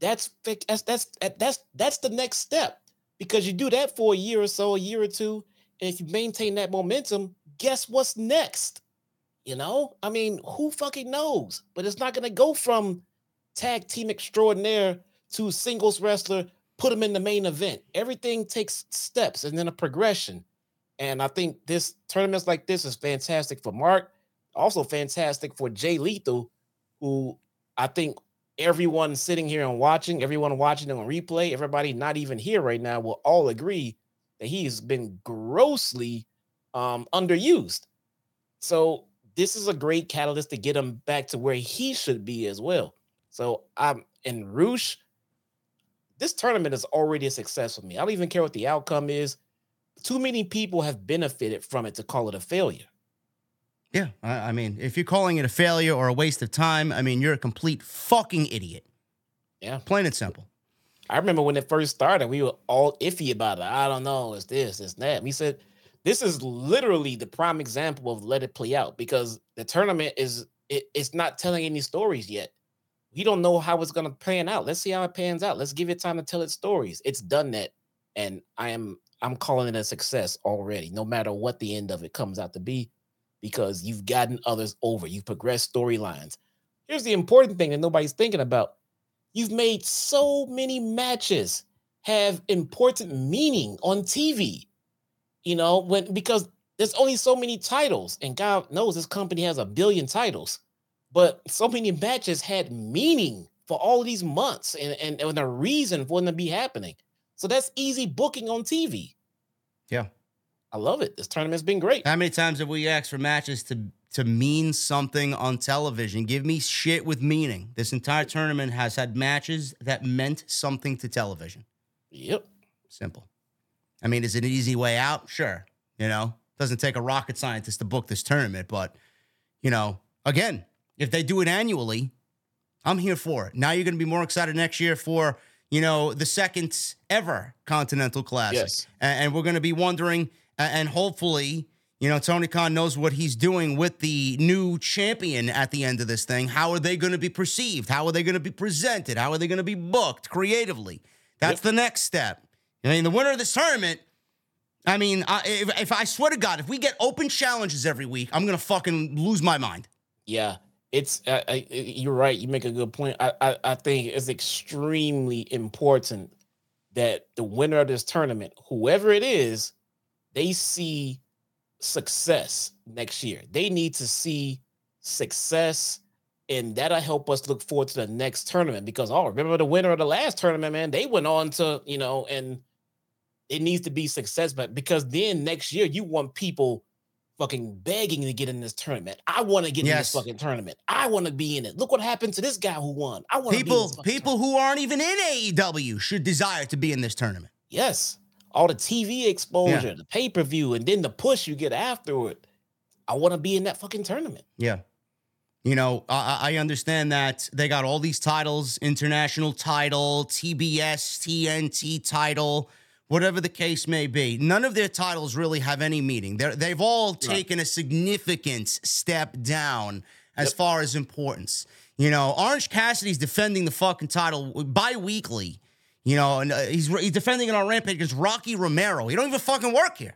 that's that's that's that's that's the next step because you do that for a year or so, a year or two, and if you maintain that momentum, guess what's next? You know, I mean, who fucking knows? But it's not gonna go from tag team extraordinaire to singles wrestler, put them in the main event. Everything takes steps and then a progression. And I think this tournaments like this is fantastic for Mark, also fantastic for Jay Lethal, who I think everyone sitting here and watching, everyone watching on replay, everybody not even here right now will all agree that he's been grossly um, underused. So this is a great catalyst to get him back to where he should be as well. So I'm in Rush. This tournament is already a success for me. I don't even care what the outcome is. Too many people have benefited from it to call it a failure. Yeah, I, I mean, if you're calling it a failure or a waste of time, I mean, you're a complete fucking idiot. Yeah. Plain and simple. I remember when it first started, we were all iffy about it. I don't know, it's this, it's that. We said, this is literally the prime example of let it play out because the tournament is it, it's not telling any stories yet. We don't know how it's gonna pan out. Let's see how it pans out. Let's give it time to tell its stories. It's done that, and I am I'm calling it a success already, no matter what the end of it comes out to be, because you've gotten others over. You've progressed storylines. Here's the important thing that nobody's thinking about. You've made so many matches have important meaning on TV. You know, when because there's only so many titles, and God knows this company has a billion titles, but so many matches had meaning for all these months and, and, and a reason for them to be happening. So that's easy booking on TV. Yeah. I love it. This tournament's been great. How many times have we asked for matches to to mean something on television? Give me shit with meaning. This entire tournament has had matches that meant something to television. Yep. Simple. I mean, is it an easy way out? Sure. You know, doesn't take a rocket scientist to book this tournament, but you know, again, if they do it annually, I'm here for it. Now you're going to be more excited next year for you know the second ever Continental Classic, Yes. And, we're going to be wondering, and hopefully. You know, Tony Khan knows what he's doing with the new champion at the end of this thing. How are they going to be perceived? How are they going to be presented? How are they going to be booked creatively? That's the next step. I mean, the winner of this tournament. I mean, I, if, if I swear to God, if we get open challenges every week, I'm gonna fucking lose my mind. Yeah, it's I, I- you're right. You make a good point. I, I I think it's extremely important that the winner of this tournament, whoever it is, they see success next year. They need to see success, and that'll help us look forward to the next tournament. Because oh, remember the winner of the last tournament, man? They went on to you know, and it needs to be success. But because then next year you want people fucking begging to get in this tournament. I want to get in this fucking tournament. I want to be in it. Look what happened to this guy who won. I want People, to be in this people who aren't even in AEW should desire to be in this tournament. Yes. All the TV exposure, the pay-per-view, and then the push you get afterward. I want to be in that fucking tournament. Yeah. You know, I, I I understand that they got all these titles international title, TBS, TNT title, whatever the case may be. None of their titles really have any meaning. They're, they've all taken a significant step down as Yep. far as importance. You know, Orange Cassidy's defending the fucking title bi weekly. You know, and uh, he's, he's defending it on Rampage against Rocky Romero. He don't even fucking work here.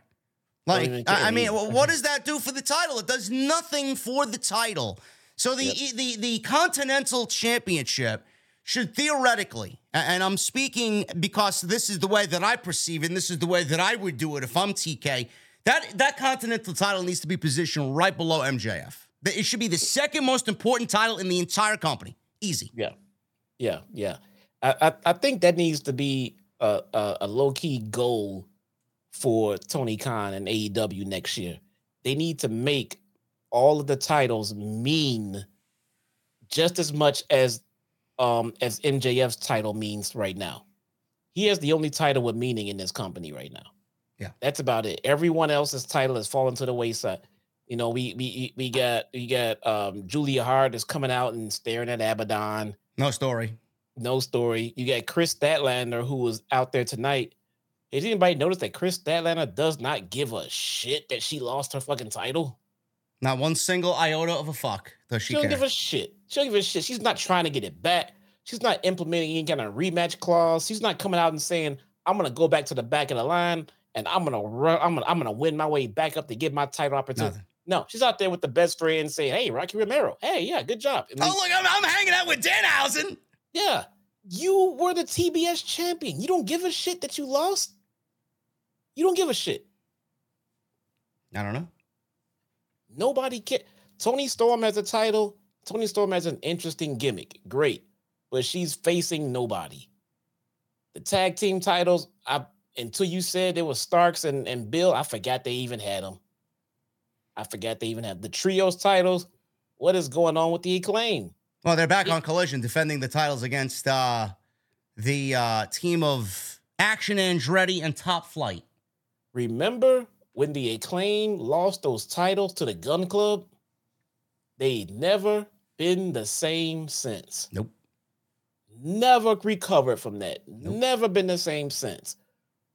Like, I, I mean, what does that do for the title? It does nothing for the title. So the the the Continental Championship should theoretically, and I'm speaking because this is the way that I perceive and this is the way that I would do it if I'm TK. That that Continental title needs to be positioned right below MJF. It should be the second most important title in the entire company. Easy. Yeah. Yeah. Yeah. I, I, I think that needs to be a, a, a low key goal for Tony Khan and AEW next year. They need to make all of the titles mean just as much as um as MJF's title means right now. He has the only title with meaning in this company right now. Yeah. That's about it. Everyone else's title has fallen to the wayside. You know, we we we got we got um Julia Hart is coming out and staring at Abaddon No story. no story. You got Kris Statlander who was out there tonight. Did anybody notice that Kris Statlander does not give a shit that she lost her fucking title? Not one single iota of a fuck does She, she don't care. give a shit. She don't give a shit. She's not trying to get it back. She's not implementing any kind of rematch clause. She's not coming out and saying, "I'm gonna go back to the back of the line and I'm gonna run. I'm gonna I'm gonna win my way back up to get my title opportunity." Nothing. No, she's out there with the best friend saying, "Hey, Rocky Romero. Hey, yeah, good job." And Oh look, I'm, I'm hanging out with Danhausen. Yeah. You were the TBS champion. You don't give a shit that you lost. You don't give a shit. I don't know. Nobody care. Toni Storm has a title. Toni Storm has an interesting gimmick. Great. But she's facing nobody. The tag team titles, I until you said it was Starks and, and Bill, I forgot they even had them. I forgot they even have the trios titles. What is going on with the acclaim? Well, they're back on Collision defending the titles against uh, the uh, team of Action Andretti and Top Flight. Remember when the acclaim lost those titles to the Gun Club? they'd never been the same since. Nope. Never recovered from that. Nope. Never been the same since.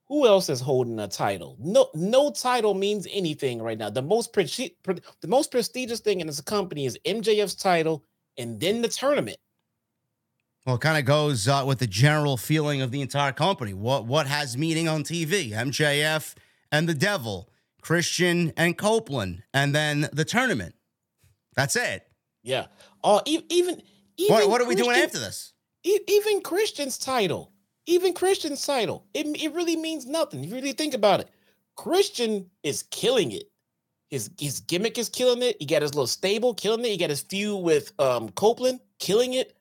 Who else is holding a title? No, no title means anything right now. The most presti- pre- the most prestigious thing in this company is MJF's title and then the tournament. Well, it kind of goes uh, with the general feeling of the entire company. What what has meaning on TV? MJF and the Devil, Christian and Copeland, and then the tournament. That's it. Yeah. Oh, even even What, what are we doing after this? Even Christian's title, even Christian's title, it, it really means nothing. If you really think about it, Christian is killing it. His his gimmick is killing it. He got his little stable killing it. He got his feud with um Copeland killing it.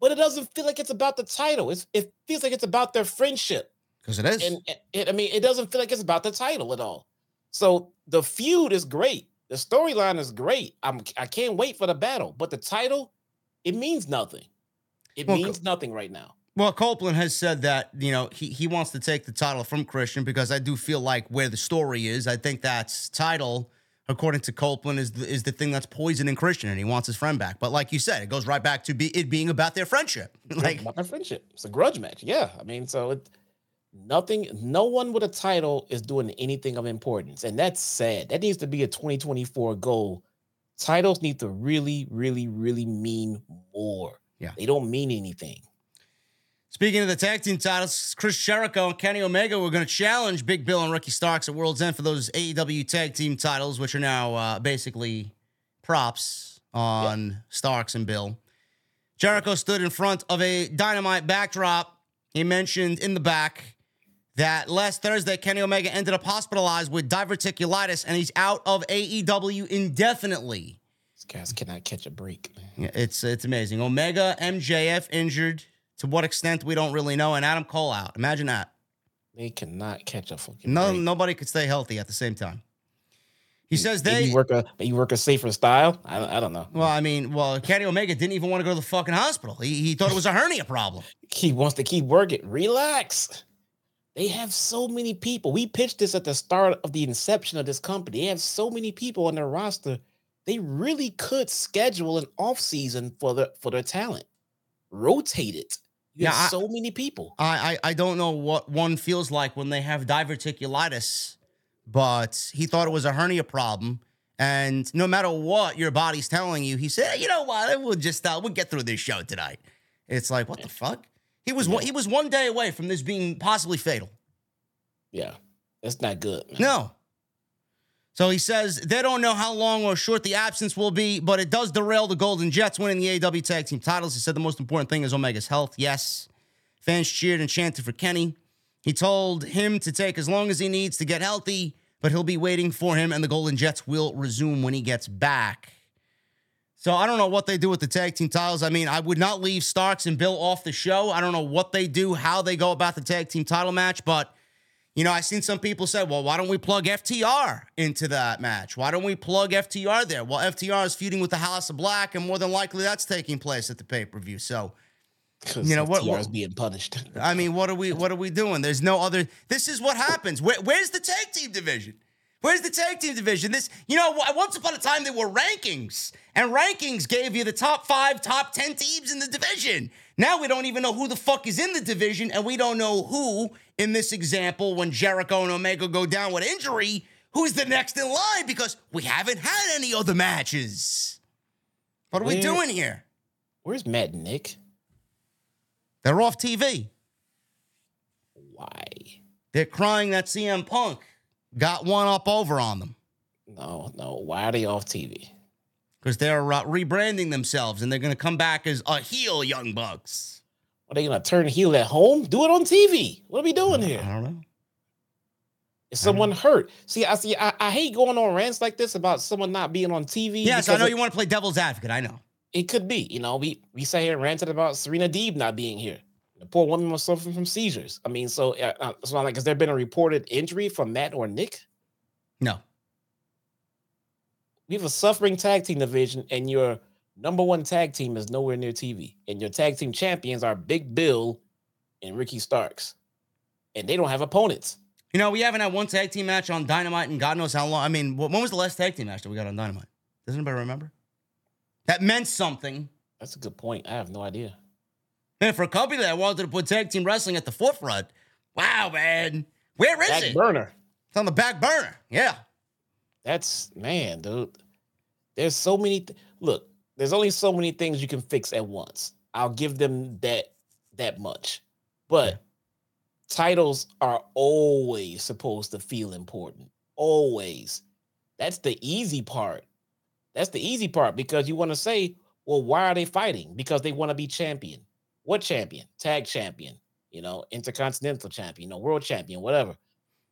But it doesn't feel like it's about the title. It's, it feels like it's about their friendship. Because it is. And and it, I mean, it doesn't feel like it's about the title at all. So the feud is great. The storyline is great. I'm I can't wait for the battle. But the title, it means nothing. It Well, means nothing right now. Well, Copeland has said that, you know, he, he wants to take the title from Christian because I do feel like where the story is, I think that's title, according to Copeland, is the, is the thing that's poisoning Christian and he wants his friend back. But like you said, it goes right back to be it being about their friendship. Like about their friendship. It's a grudge match. Yeah. I mean, so it nothing, no one with a title is doing anything of importance. And that's sad. That needs to be a 2024 goal. Titles need to really, really, really mean more. Yeah. They don't mean anything. speaking of the tag team titles, Chris Jericho and Kenny Omega were going to challenge Big Bill and Ricky Starks at World's End for those AEW tag team titles, which are now uh, basically props on Starks and Bill. Jericho stood in front of a dynamite backdrop. He mentioned in the back that last Thursday, Kenny Omega ended up hospitalized with diverticulitis and he's out of AEW indefinitely. These guys cannot catch a break. man. Yeah, It's it's amazing. Omega, MJF injured. To what extent we don't really know, and Adam Cole out. Imagine that. They cannot catch a fucking No, break. nobody could stay healthy at the same time. He says Maybe they. work a maybe work a safer style. I, don't- I don't know. Well, I mean, well, Kenny Omega didn't even want to go to the fucking hospital. He, he thought it was a hernia problem. He wants to keep working. Relax. They have so many people. We pitched this at the start of the inception of this company. They have so many people on their roster. They really could schedule an off season for the for their talent. Rotate it. You Yeah, have I- so many people. I, I I don't know what one feels like when they have diverticulitis, but he thought it was a hernia problem. And no matter what your body's telling you, he said, "You know what? We'll just uh, we'll get through this show tonight." It's like, what the fuck? He was one, he was one day away from this being possibly fatal. Yeah, that's not good. Man. No. So he says they don't know how long or short the absence will be, but it does derail the Golden Jets winning the AEW Tag Team titles. He said the most important thing is Omega's health. Yes. Fans cheered and chanted for Kenny. He told him to take as long as he needs to get healthy, but he'll be waiting for him, and the Golden Jets will resume when he gets back. So I don't know what they do with the tag team titles. I mean, I would not leave Starks and Bill off the show. I don't know what they do, how they go about the tag team title match, but you know, I seen some people say, well, why don't we plug FTR into that match? Why don't we plug FTR there? Well, FTR is feuding with the House of Black, and more than likely that's taking place at the pay-per-view. So, you know, what- FTR is what- being punished. I mean, what are we what are we doing? There's no other this is what happens. Where, where's the tag team division? Where's the tag team division? This, you know, once upon a time there were rankings, and rankings gave you the top five, top 10 teams in the division. Now we don't even know who the fuck is in the division, and we don't know who, in this example, when Jericho and Omega go down with injury, who's the next in line because we haven't had any other matches. What are we Where- doing here? Where's Matt and Nick? They're off TV. Why? They're crying that CM Punk got one up over on them No, no. Why are they off TV? Because they're uh, rebranding themselves and they're going to come back as a heel Young Bucks. Are they gonna turn heel at home? Do it on TV. What are we doing here? I don't know. Is someone hurt? See, I see. I, I hate going on rants like this about someone not being on TV. Yes, I know it, you want to play devil's advocate. I know. it could be. You know, we we sat here and ranted about Serena Deeb not being here. The poor woman was suffering from seizures. I mean, so uh, uh, so I'm like, has there been a reported injury from Matt or Nick? No. We have a suffering tag team division, and your number one tag team is nowhere near TV, and your tag team champions are Big Bill and Ricky Starks, and they don't have opponents. You know, we haven't had one tag team match on Dynamite and God knows how long. I mean, when was the last tag team match that we got on Dynamite? Does anybody remember? That meant something. That's a good point. I have no idea. Man, for a company that wanted to put tag team wrestling at the forefront, wow, man. Where is Back it? burner. It's on the back burner. Yeah. That's man, dude. There's so many. Th- Look, there's only so many things you can fix at once. I'll give them that that much. But titles are always supposed to feel important. Always. That's the easy part. That's the easy part because you want to say, well, why are they fighting? Because they want to be champion. What champion? Tag champion, you know, intercontinental champion, you know, world champion, whatever.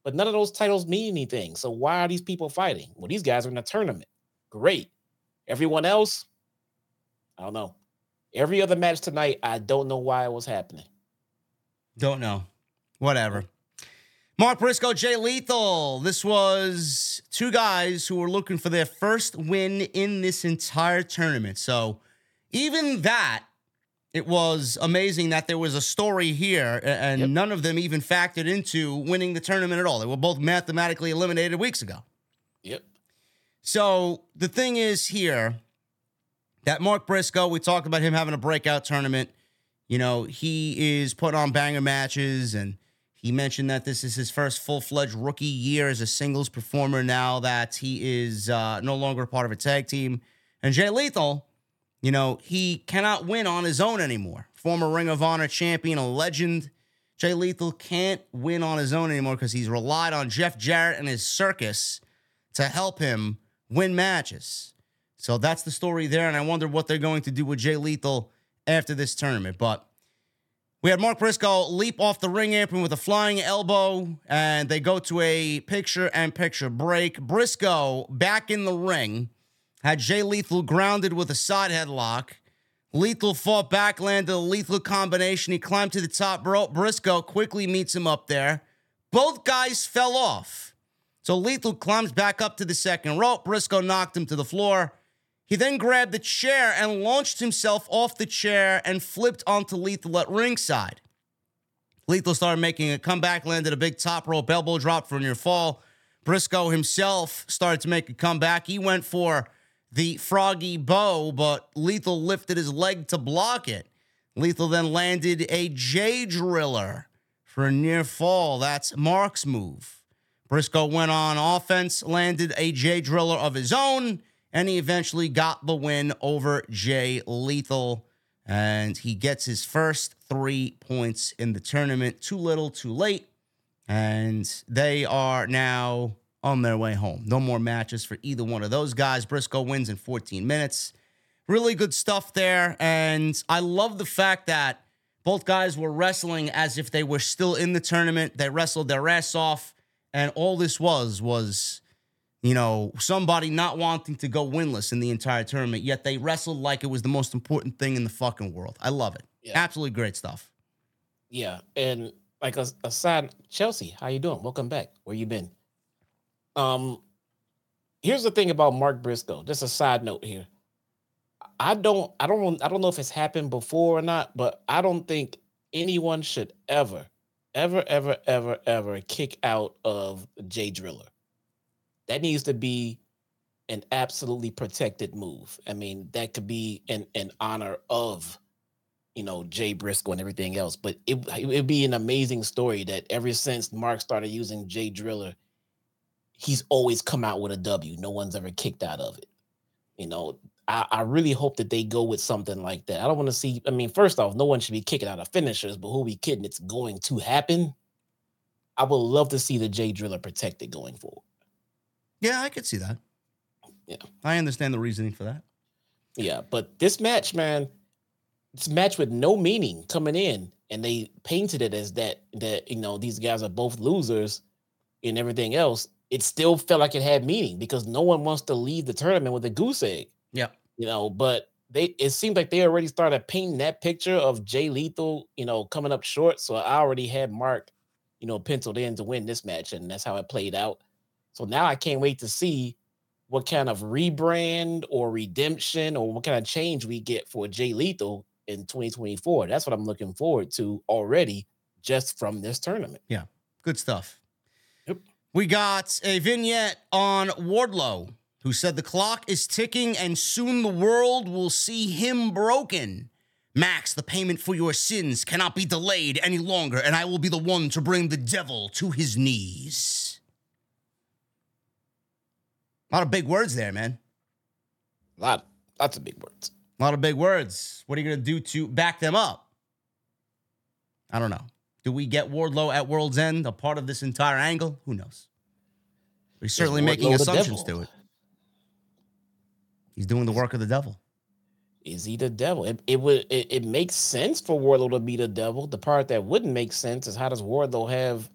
But none of those titles mean anything. So why are these people fighting? Well, these guys are in a tournament. Great. Everyone else, I don't know. Every other match tonight, I don't know why it was happening. Don't know. Whatever. Mark Briscoe, Jay Lethal. This was two guys who were looking for their first win in this entire tournament. So, even that, it was amazing that there was a story here and Yep. none of them even factored into winning the tournament at all. They were both mathematically eliminated weeks ago. Yep. So the thing is here that Mark Briscoe, we talked about him having a breakout tournament. You know, he is putting on banger matches, and he mentioned that this is his first full fledged rookie year as a singles performer now that he is uh, no longer part of a tag team. And Jay Lethal, you know, he cannot win on his own anymore. Former Ring of Honor champion, a legend. Jay Lethal can't win on his own anymore because he's relied on Jeff Jarrett and his circus to help him win matches. So that's the story there. And I wonder what they're going to do with Jay Lethal after this tournament. But we had Mark Briscoe leap off the ring apron with a flying elbow, and they go to a picture and picture break. Briscoe back in the ring had Jay Lethal grounded with a side headlock. Lethal fought back, landed a lethal combination. He climbed to the top rope. Briscoe quickly meets him up there. Both guys fell off. So Lethal climbs back up to the second rope. Briscoe knocked him to the floor. He then grabbed the chair and launched himself off the chair and flipped onto Lethal at ringside. Lethal started making a comeback, landed a big top rope elbow drop for near fall. Briscoe himself started to make a comeback. He went for the froggy bow, but Lethal lifted his leg to block it. Lethal then landed a Jay Driller for a near fall. That's Mark's move. Briscoe went on offense, landed a Jay Driller of his own, and he eventually got the win over Jay Lethal. And he gets his first three points in the tournament. Too little, too late. And they are now on their way home. No more matches for either one of those guys. Briscoe wins in 14 minutes. Really good stuff there. And I love the fact that both guys were wrestling as if they were still in the tournament. They wrestled their ass off. And all this was, was, you know, somebody not wanting to go winless in the entire tournament, yet they wrestled like it was the most important thing in the fucking world. I love it. Yeah. Absolutely great stuff. Yeah, and like a, a side, Chelsea, how you doing? Welcome back. Where you been? Um, here's the thing about Mark Briscoe. Just a side note here. I don't, I don't, I don't know if it's happened before or not, but I don't think anyone should ever, ever, ever, ever, ever kick out of Jay Driller. That needs to be an absolutely protected move. I mean, that could be in in honor of you know, Jay Briscoe and everything else. But it it'd be an amazing story that ever since Mark started using Jay Driller, he's always come out with a W. No one's ever kicked out of it. You know, I, I really hope that they go with something like that. I don't want to see. I mean, first off, no one should be kicking out of finishers, but who we kidding? It's going to happen. I would love to see the Jay Driller protected going forward. Yeah, I could see that. Yeah. I understand the reasoning for that. Yeah, but this match, man, this match with no meaning coming in, and they painted it as that that you know these guys are both losers and everything else. It still felt like it had meaning because no one wants to leave the tournament with a goose egg, Yeah. you know. But they it seemed like they already started painting that picture of Jay Lethal, you know, coming up short. So I already had Mark, you know, penciled in to win this match, and that's how it played out. So now I can't wait to see what kind of rebrand or redemption or what kind of change we get for Jay Lethal in 2024. That's what I'm looking forward to already just from this tournament. Yeah, good stuff. We got a vignette on Wardlow, who said the clock is ticking and soon the world will see him broken. Max, the payment for your sins cannot be delayed any longer, and I will be the one to bring the devil to his knees. A lot of big words there, man. A lot, lots of big words. A lot of big words. What are you going to do to back them up? I don't know. Do we get Wardlow at World's End a part of this entire angle? Who knows? We're certainly making Wardlow assumptions to it. He's doing the work of the devil. Is he the devil? It, it would it, it makes sense for Wardlow to be the devil. The part that wouldn't make sense is how does Wardlow have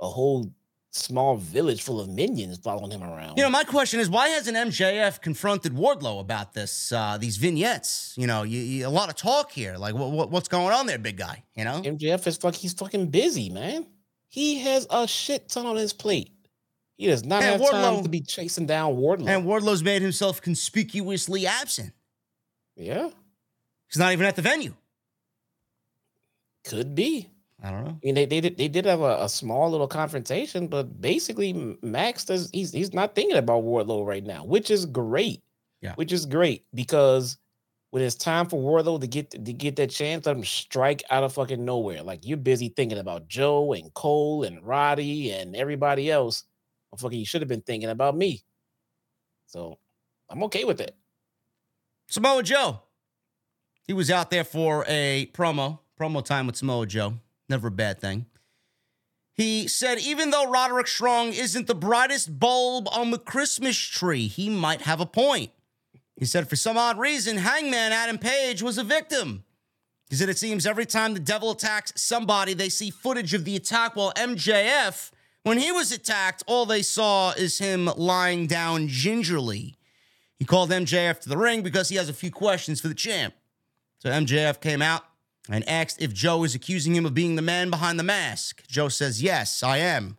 a whole small village full of minions following him around? You know, my question is why hasn't MJF confronted Wardlow about this? Uh, these vignettes. You know, you, you- a lot of talk here. Like, what, what, what's going on there, big guy? You know, MJF is fuck. He's fucking busy, man. He has a shit ton on his plate. He does not Yeah, have Wardlow- time to be chasing down Wardlow. and Wardlow's made himself conspicuously absent. yeah, He's not even at the venue. could be. I don't know. I mean, they they did they did have a, a small little confrontation, but basically Max does he's he's not thinking about Wardlow right now, which is great. Yeah. which is great because when it's time for Wardlow to get to get that chance, let him strike out of fucking nowhere. Like you're busy thinking about Joe and Cole and Roddy and everybody else. Fucking, you should have been thinking about me. So I'm okay with it. Samoa Joe. He was out there for a promo, promo time with Samoa Joe. Never a bad thing. He said, even though Roderick Strong isn't the brightest bulb on the Christmas tree, he might have a point. He said, for some odd reason, Hangman Adam Page was a victim. He said, it seems every time the devil attacks somebody, they see footage of the attack, while MJF, when he was attacked, all they saw is him lying down gingerly. He called MJF to the ring because he has a few questions for the champ. So MJF came out and asked if Joe is accusing him of being the man behind the mask. Joe says, Yes, I am.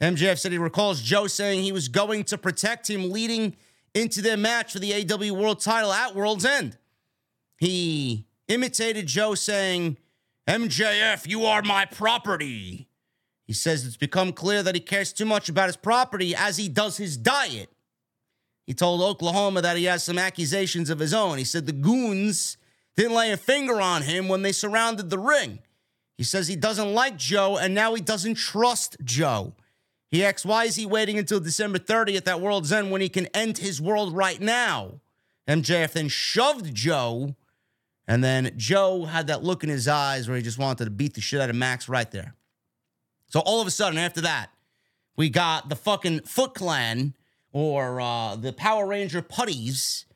MJF said he recalls Joe saying he was going to protect him leading into their match for the AEW World title at World's End. He imitated Joe saying, MJF, you are my property. He says it's become clear that he cares too much about his property as he does his diet. He told Oklahoma that he has some accusations of his own. He said the goons didn't lay a finger on him when they surrounded the ring. He says he doesn't like Joe and now he doesn't trust Joe. He asks, why is he waiting until December 30th at World's End when he can end his world right now? MJF then shoved Joe, and then Joe had that look in his eyes where he just wanted to beat the shit out of Max right there. So all of a sudden, after that, we got the fucking Foot Clan or uh, the Power Ranger putties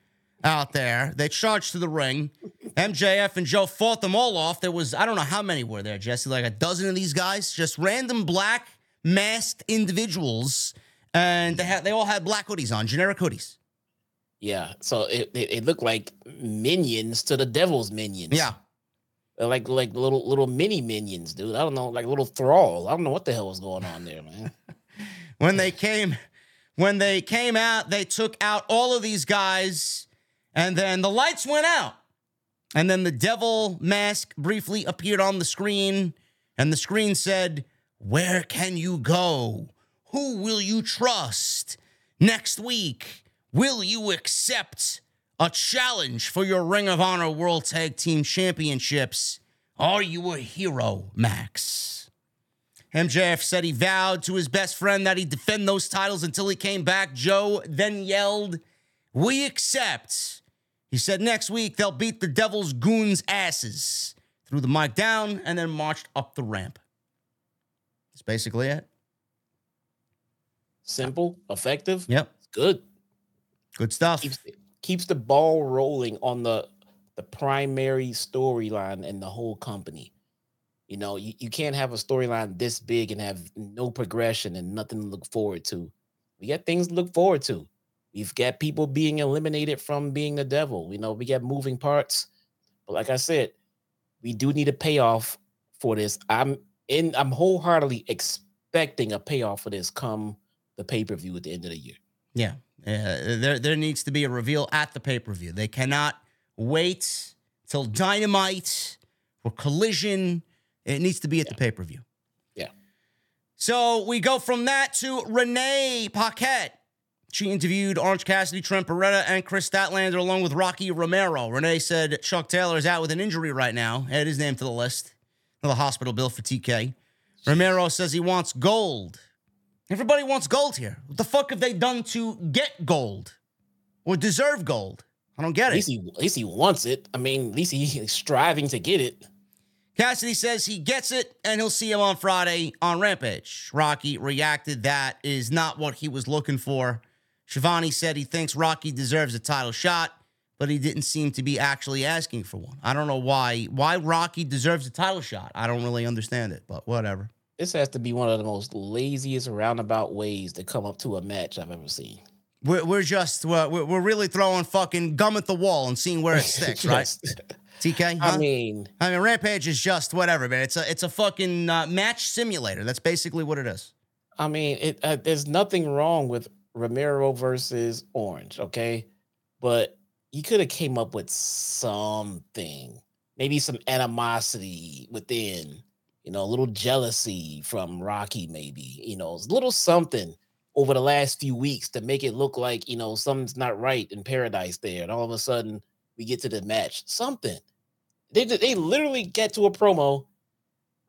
out there. They charged to the ring. MJF and Joe fought them all off. There was, I don't know how many were there, Jesse, like a dozen of these guys, just random black masked individuals. And they had they all had black hoodies on, generic hoodies. Yeah. So it, it, it looked like minions to the devil's minions. Yeah. They're like like little little mini minions, dude. I don't know, like little thrall. I don't know what the hell was going on there, man. when they came when they came out they took out all of these guys and then the lights went out and then the devil mask briefly appeared on the screen and the screen said where can you go who will you trust next week will you accept a challenge for your ring of honor world tag team championships are you a hero max MJF said he vowed to his best friend that he'd defend those titles until he came back. Joe then yelled, We accept. He said next week they'll beat the Devil's goons' asses. Threw the mic down and then marched up the ramp. That's basically it. Simple, effective, Yep. good. Good stuff. Keeps keeps the ball rolling on the the primary storyline in the whole company. You know, you, you can't have a storyline this big and have no progression and nothing to look forward to. We got things to look forward to. We've got people being eliminated from being the devil. You know, we got moving parts. But like I said, we do need a payoff for this. I'm in I'm wholeheartedly expecting a payoff for this come the pay-per-view at the end of the year. Yeah. Uh, there, there needs to be a reveal at the pay per view. They cannot wait till Dynamite or Collision. It needs to be at the pay per view. Yeah. So we go from that to Renee Paquette. She interviewed Orange Cassidy, Trent Beretta, and Kris Statlander along with Rocky Romero. Renee said Chuck Taylor is out with an injury right now. Add his name to the list. The hospital bill for TK. Romero says he wants gold. Everybody wants gold here. What the fuck have they done to get gold or deserve gold? I don't get At it. least he, at least he wants it. I mean, at least he's striving to get it. Cassidy says he gets it and he'll see him on Friday on Rampage. Rocky reacted that is not what he was looking for. Schiavone said he thinks Rocky deserves a title shot, but he didn't seem to be actually asking for one. I don't know why why Rocky deserves a title shot. I don't really understand it, but whatever. This has to be one of the most laziest roundabout ways to come up to a match I've ever seen. We're, we're just we're, we're really throwing fucking gum at the wall and seeing where it sticks, right? TK, huh? I mean, I mean, Rampage is just whatever, man. It's a it's a fucking uh, match simulator. That's basically what it is. I mean, it. Uh, there's nothing wrong with Romero versus Orange, okay, but you could have came up with something, maybe some animosity within, you know, a little jealousy from Rocky, maybe, you know, a little something over the last few weeks to make it look like you know something's not right in paradise there, and all of a sudden we get to the match, something. They they literally get to a promo.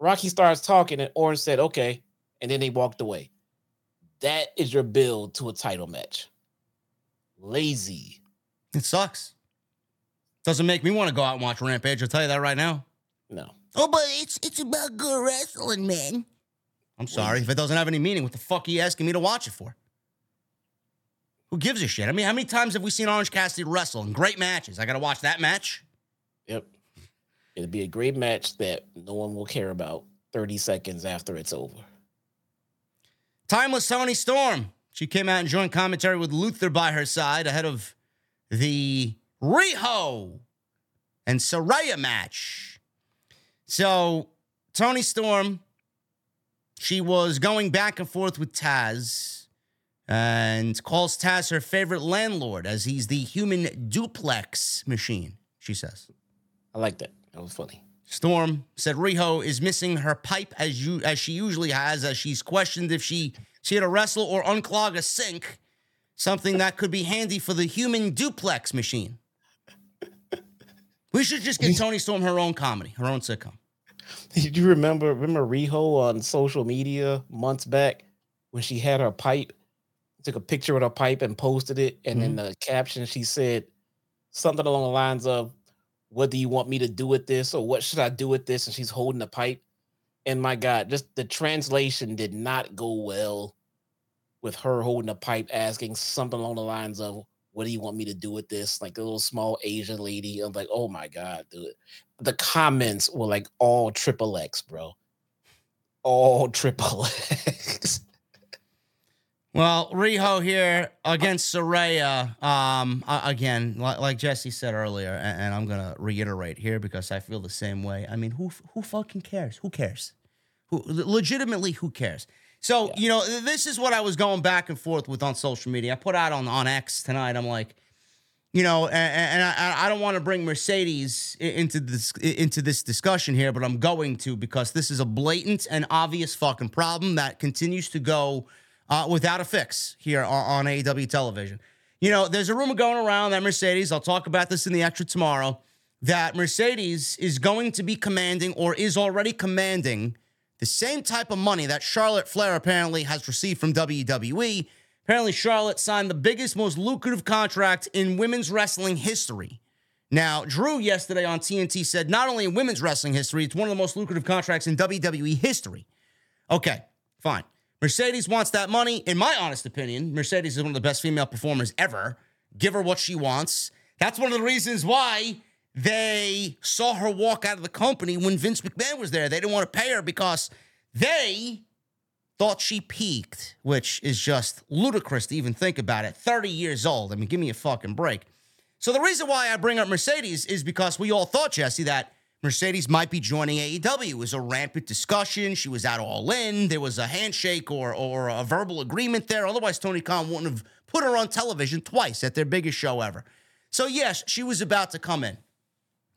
Rocky starts talking, and Orange said, "Okay," and then they walked away. That is your build to a title match. Lazy. It sucks. Doesn't make me want to go out and watch Rampage. I'll tell you that right now. No. Oh, but it's it's about good wrestling, man. I'm sorry if it doesn't have any meaning. What the fuck are you asking me to watch it for? Who gives a shit? I mean, how many times have we seen Orange Cassidy wrestle in great matches? I got to watch that match. Yep. It'll be a great match that no one will care about 30 seconds after it's over. Timeless Toni Storm. She came out and joined commentary with Luther by her side ahead of the Riho and Saraya match. So, Toni Storm, she was going back and forth with Taz and calls Taz her favorite landlord as he's the human duplex machine, she says. I like that. That was funny. Storm said Riho is missing her pipe as you as she usually has, as she's questioned if she she had to wrestle or unclog a sink, something that could be handy for the human duplex machine. We should just get Toni Storm her own comedy, her own sitcom. Did you remember remember Riho on social media months back when she had her pipe, took a picture of her pipe and posted it, and in mm-hmm. the caption she said something along the lines of, "What do you want me to do with this?" or "What should I do with this?" And she's holding the pipe. And my God, just the translation did not go well with her holding a pipe, asking something along the lines of, "What do you want me to do with this?" Like a little small Asian lady. I'm like, "Oh my God, dude!" the comments were like all triple X, bro. All triple X. Well, Riho here against Saraya. Um, again, like, Jesse said earlier, and, I'm gonna reiterate here because I feel the same way. I mean, who who fucking cares? Who cares? Who legitimately who cares? So you know, this is what I was going back and forth with on social media. I put out on on X tonight. I'm like, you know, and, and I, I don't want to bring Mercedes into this into this discussion here, but I'm going to because this is a blatant and obvious fucking problem that continues to go uh, without a fix here on, on AEW television. You know, there's a rumor going around that Mercedes. I'll talk about this in the extra tomorrow. That Mercedes is going to be commanding or is already commanding the same type of money that Charlotte Flair apparently has received from WWE. Apparently, Charlotte signed the biggest, most lucrative contract in women's wrestling history. Now, Drew yesterday on TNT said not only in women's wrestling history, it's one of the most lucrative contracts in WWE history. Okay, fine. Mercedes wants that money. In my honest opinion, Mercedes is one of the best female performers ever. Give her what she wants. That's one of the reasons why they saw her walk out of the company when Vince McMahon was there. They didn't want to pay her because they thought she peaked, which is just ludicrous to even think about it. 30 years old. I mean, give me a fucking break. So the reason why I bring up Mercedes is because we all thought, Jesse, that Mercedes might be joining AEW. It was a rampant discussion. She was out all in. There was a handshake or or a verbal agreement there. Otherwise, Tony Khan wouldn't have put her on television twice at their biggest show ever. So, yes, she was about to come in.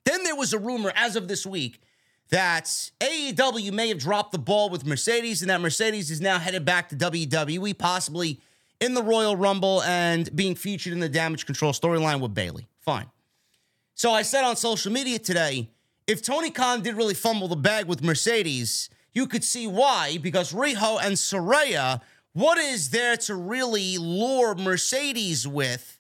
Then there was a rumor as of this week that AEW may have dropped the ball with Mercedes and that Mercedes is now headed back to WWE, possibly in the Royal Rumble and being featured in the Damage Control storyline with Bayley. Fine. So I said on social media today if Tony Khan did really fumble the bag with Mercedes, you could see why, because Riho and Saraya, what is there to really lure Mercedes with?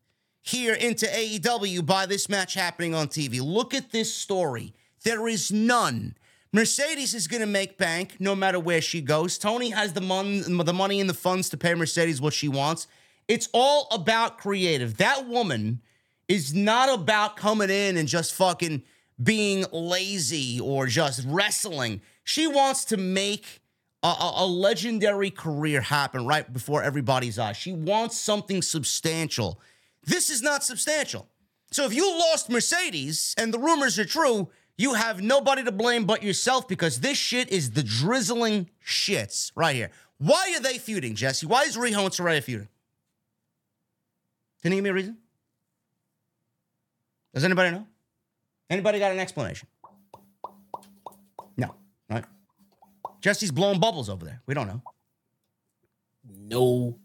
here into AEW by this match happening on TV. Look at this story. There is none. Mercedes is going to make bank no matter where she goes. Tony has the, mon- the money and the funds to pay Mercedes what she wants. It's all about creative. That woman is not about coming in and just fucking being lazy or just wrestling. She wants to make a, a, legendary career happen right before everybody's eyes. She wants something substantial. This is not substantial. So if you lost Mercedes and the rumors are true, you have nobody to blame but yourself because this shit is the drizzling shits right here. Why are they feuding, Jesse? Why is Riho and Saraya feuding? Can you give me a reason? Does anybody know? Anybody got an explanation? No, right? Jesse's blowing bubbles over there. We don't know. No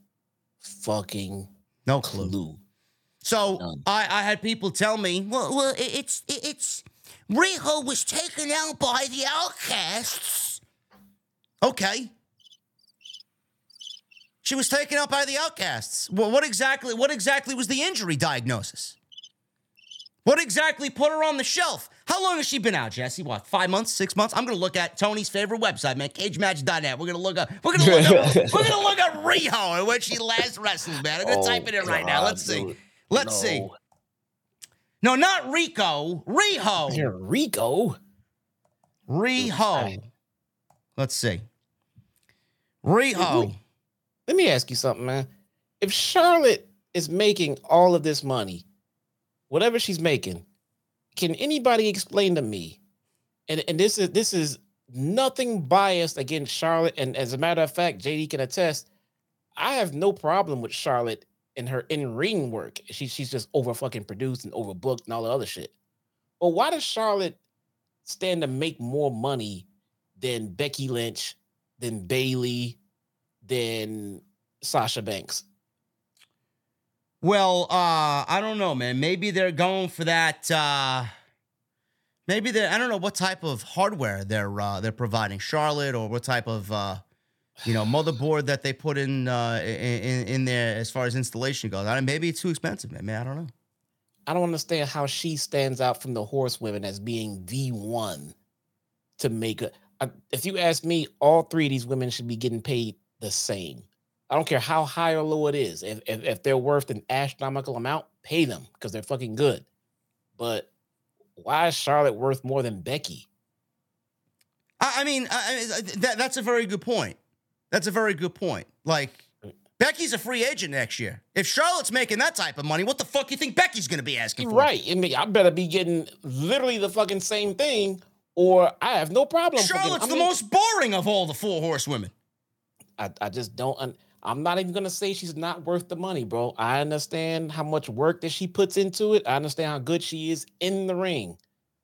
fucking no clue. clue. So I, I had people tell me, well, well it's it's Riho was taken out by the outcasts. Okay. She was taken out by the outcasts. Well, what exactly what exactly was the injury diagnosis? What exactly put her on the shelf? How long has she been out, Jesse? What, five months, six months? I'm gonna look at Tony's favorite website, man, cagematch.net. We're gonna look up, we're gonna look up, we're gonna look up Riho and when she last wrestled, man. I'm gonna oh, type it in right now. Let's see. Dude. Let's no. see. No, not Rico. Riho. You're Rico. Riho. Let's see. Riho. Let me ask you something, man. If Charlotte is making all of this money, whatever she's making, can anybody explain to me? And and this is this is nothing biased against Charlotte. And as a matter of fact, JD can attest, I have no problem with Charlotte in her in ring work. She, she's just over fucking produced and overbooked and all the other shit. But why does Charlotte stand to make more money than Becky Lynch, than Bayley, than Sasha Banks? Well, uh, I don't know, man. Maybe they're going for that. Uh, maybe they I don't know what type of hardware they're uh, they're providing Charlotte, or what type of uh, you know, motherboard that they put in uh, in, in there as far as installation goes. I mean, maybe it's too expensive, man. man. I don't know. I don't understand how she stands out from the horsewomen as being the one to make a. If you ask me, all three of these women should be getting paid the same. I don't care how high or low it is. If if, if they're worth an astronomical amount, pay them because they're fucking good. But why is Charlotte worth more than Becky? I, I mean, I, that, that's a very good point. That's a very good point. Like, uh, Becky's a free agent next year. If Charlotte's making that type of money, what the fuck you think Becky's going to be asking for? Right. I mean, I better be getting literally the fucking same thing, or I have no problem. Charlotte's the most boring of all the four horsewomen. I, I just don't. I'm not even gonna say she's not worth the money, bro. I understand how much work that she puts into it. I understand how good she is in the ring.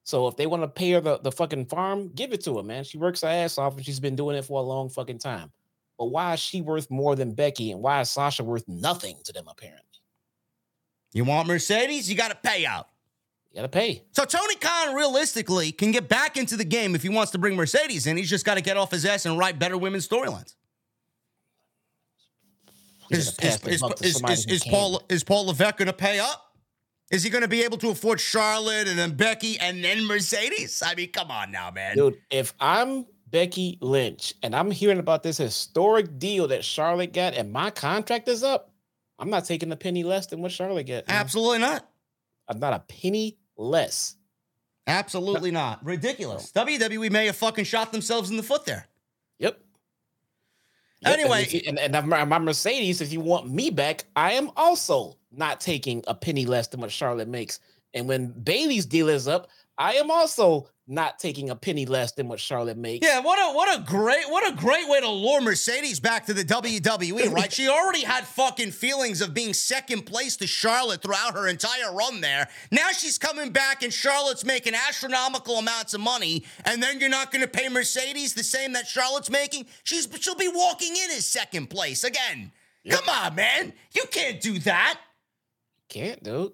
So if they want to pay her the, the fucking farm, give it to her, man. She works her ass off and she's been doing it for a long fucking time. But why is she worth more than Becky and why is Sasha worth nothing to them apparently? You want Mercedes? You got to pay out. You got to pay. So Tony Khan realistically can get back into the game if he wants to bring Mercedes in. He's just got to get off his ass and write better women's storylines. Is, is, is, is, is Paul is Paul Levesque going to pay up? Is he going to be able to afford Charlotte and then Becky and then Mercedes? I mean, come on now, man. Dude, if I'm Becky Lynch, and I'm hearing about this historic deal that Charlotte got, and my contract is up. I'm not taking a penny less than what Charlotte got. Man. Absolutely not. I'm not a penny less. Absolutely no. not. Ridiculous. No. WWE may have fucking shot themselves in the foot there. Anyway, and, and, and, my Mercedes, if you want me back, I am also not taking a penny less than what Charlotte makes. And when Bayley's deal is up, I am also not taking a penny less than what Charlotte makes. Yeah, what a what a great what a great way to lure Mercedes back to the WWE, right? she already had fucking feelings of being second place to Charlotte throughout her entire run there. Now she's coming back and Charlotte's making astronomical amounts of money, and then you're not going to pay Mercedes the same that Charlotte's making. She's she'll be walking in as second place again. Yep. Come on, man. You can't do that. Can't, dude.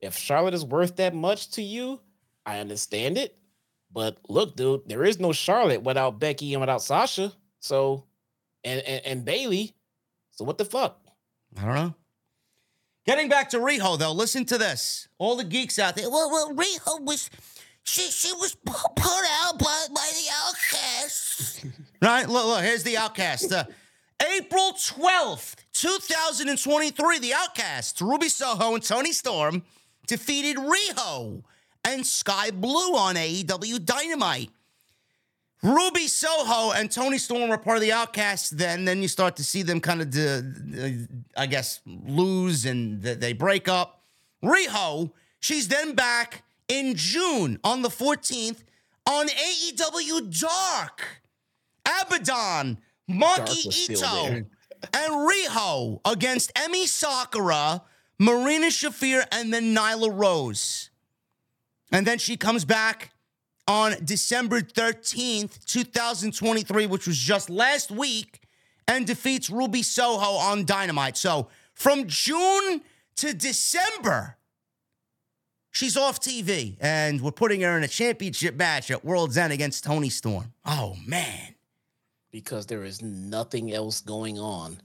If Charlotte is worth that much to you, I understand it. But look, dude, there is no Charlotte without Becky and without Sasha. So, and and, and Bayley. So what the fuck? I don't know. Getting back to Riho though, listen to this. All the geeks out there. Well, well, Riho was she she was put out by, by the Outcasts. right? Look, look. Here's the Outcast. Uh, April twelfth, two thousand and twenty-three. The Outcasts, Ruby Soho and Toni Storm defeated Riho and Sky Blue on AEW Dynamite. Ruby Soho and Toni Storm are part of the Outcasts. Then, then you start to see them kind of, uh, I guess, lose and they break up. Riho, she's then back in June on the 14th on AEW Dark. Abaddon, Maki Ito, and Riho against Emmy Sakura, Marina Shafir, and then Nyla Rose. And then she comes back on December 13th, 2023, which was just last week, and defeats Ruby Soho on Dynamite. So from June to December, she's off TV, and we're putting her in a championship match at World's End against Toni Storm. Oh, man. Because there is nothing else going on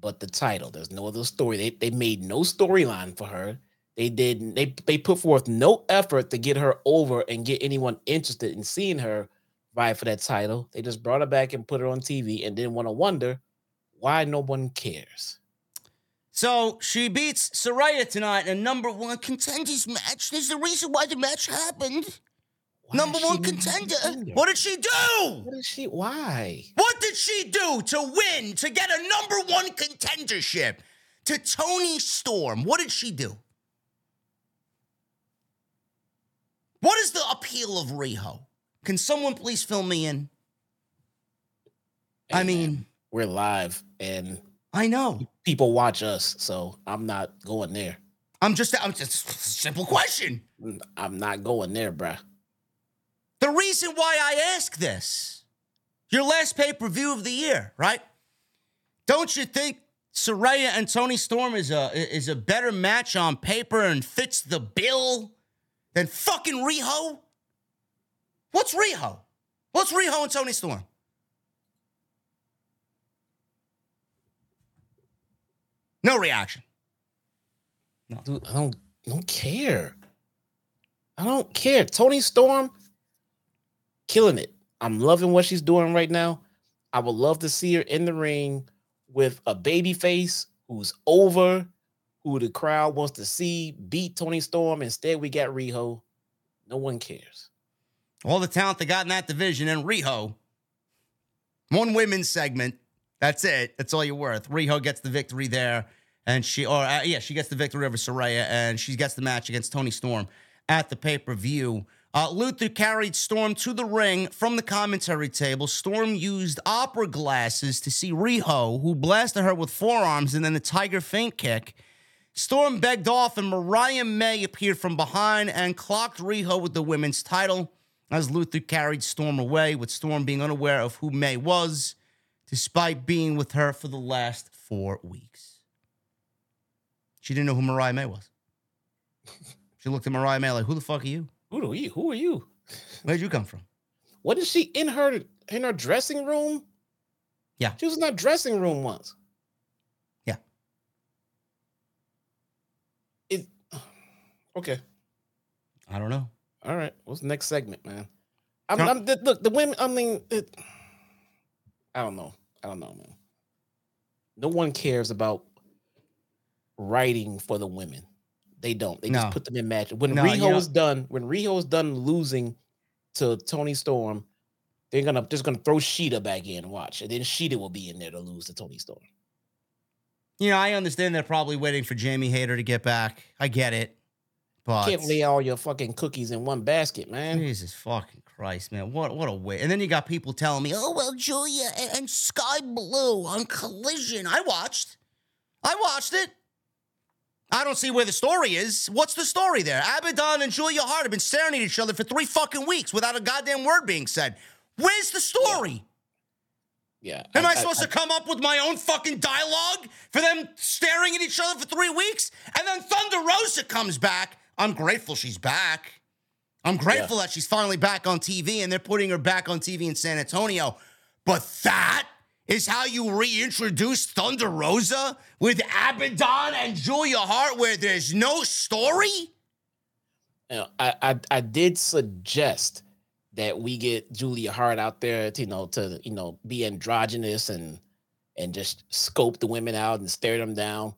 but the title. There's no other story. They, they made no storyline for her. They did they they put forth no effort to get her over and get anyone interested in seeing her vie for that title. They just brought her back and put her on TV and then want to wonder why no one cares. So she beats Saraya tonight in a number one contenders match. There's a reason why the match happened. Why number one contender. contender. What did she do? What did she? Why? What did she do to win to get a number one contendership to Toni Storm? What did she do? What is the appeal of Riho? Can someone please fill me in? Hey, I mean, man, we're live and I know people watch us, so I'm not going there. I'm just, I'm just simple question. I'm not going there, bruh. The reason why I ask this, your last pay per view of the year, right? Don't you think Saraya and Toni Storm is a is a better match on paper and fits the bill than fucking Riho? What's Riho? What's Riho and Toni Storm? No reaction. No. Dude, I don't, I don't care. I don't care. Toni Storm, killing it. I'm loving what she's doing right now. I would love to see her in the ring with a baby face who's over, who the crowd wants to see beat Toni Storm. Instead, we got Riho. No one cares. All the talent they got in that division and Riho. One women's segment. That's it. That's all you're worth. Riho gets the victory there. And she, or uh, yeah, she gets the victory over Saraya and she gets the match against Toni Storm at the pay per view. Uh, Luther carried Storm to the ring from the commentary table. Storm used opera glasses to see Riho, who blasted her with forearms and then the Tiger feint kick. Storm begged off, and Mariah May appeared from behind and clocked Riho with the women's title as Luther carried Storm away, with Storm being unaware of who May was, despite being with her for the last four weeks. She didn't know who Mariah May was. She looked at Mariah May like, "Who the fuck are you? Who are you? Who are you? Where'd you come from? What is she in her in her dressing room? Yeah, she was in that dressing room once. Okay. I don't know. All right. What's the next segment, man? I'm, I'm the, look the women. I mean, it, I don't know. I don't know, man. No one cares about writing for the women. They don't. They no. just put them in matches. When no, Riho is done, when Riho is done losing to Toni Storm, they're gonna just gonna throw Shida back in. Watch, and then Shida will be in there to lose to Toni Storm. You know, I understand they're probably waiting for Jamie Hayter to get back. I get it. But Can't lay all your fucking cookies in one basket, man. Jesus fucking Christ, man. What what a way. And then you got people telling me, oh, well, Julia and, and Sky Blue on Collision. I watched. I watched it. I don't see where the story is. What's the story there? Abaddon and Julia Hart have been staring at each other for three fucking weeks without a goddamn word being said. Where's the story? Yeah. Am I, supposed to come up with my own fucking dialogue for them staring at each other for three weeks? And then Thunder Rosa comes back. I'm grateful she's back. I'm grateful that she's finally back on TV and they're putting her back on TV in San Antonio. But that is how you reintroduce Thunder Rosa with Abaddon and Julia Hart, where there's no story? You know, I, I I did suggest that we get Julia Hart out there, to, you know, to you know be androgynous and and just scope the women out and stare them down.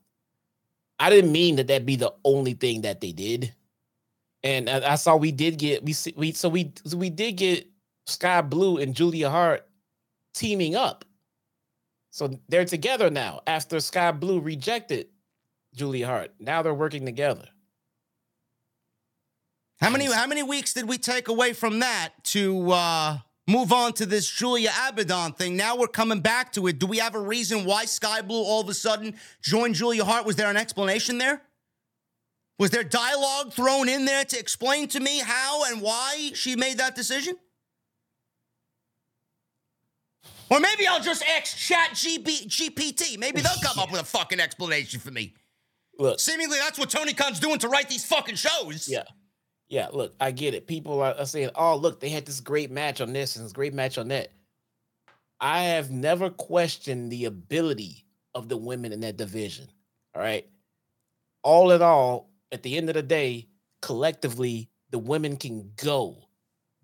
I didn't mean that that be the only thing that they did, and I, saw we did get we we so we so we did get Sky Blue and Julia Hart teaming up. So they're together now after Sky Blue rejected Julia Hart. Now they're working together. How many how many weeks did we take away from that to uh move on to this Julia Abaddon thing? Now we're coming back to it. Do we have a reason why Sky Blue all of a sudden joined Julia Hart? Was there an explanation there? Was there dialogue thrown in there to explain to me how and why she made that decision? Or maybe I'll just ask Chat GB, GPT. Maybe they'll come up with a fucking explanation for me. Look, Seemingly, that's what Tony Khan's doing to write these fucking shows. Yeah. Yeah, look, I get it. People are, are saying, oh, look, they had this great match on this and this great match on that. I have never questioned the ability of the women in that division. All right. All in all, at the end of the day, collectively, the women can go,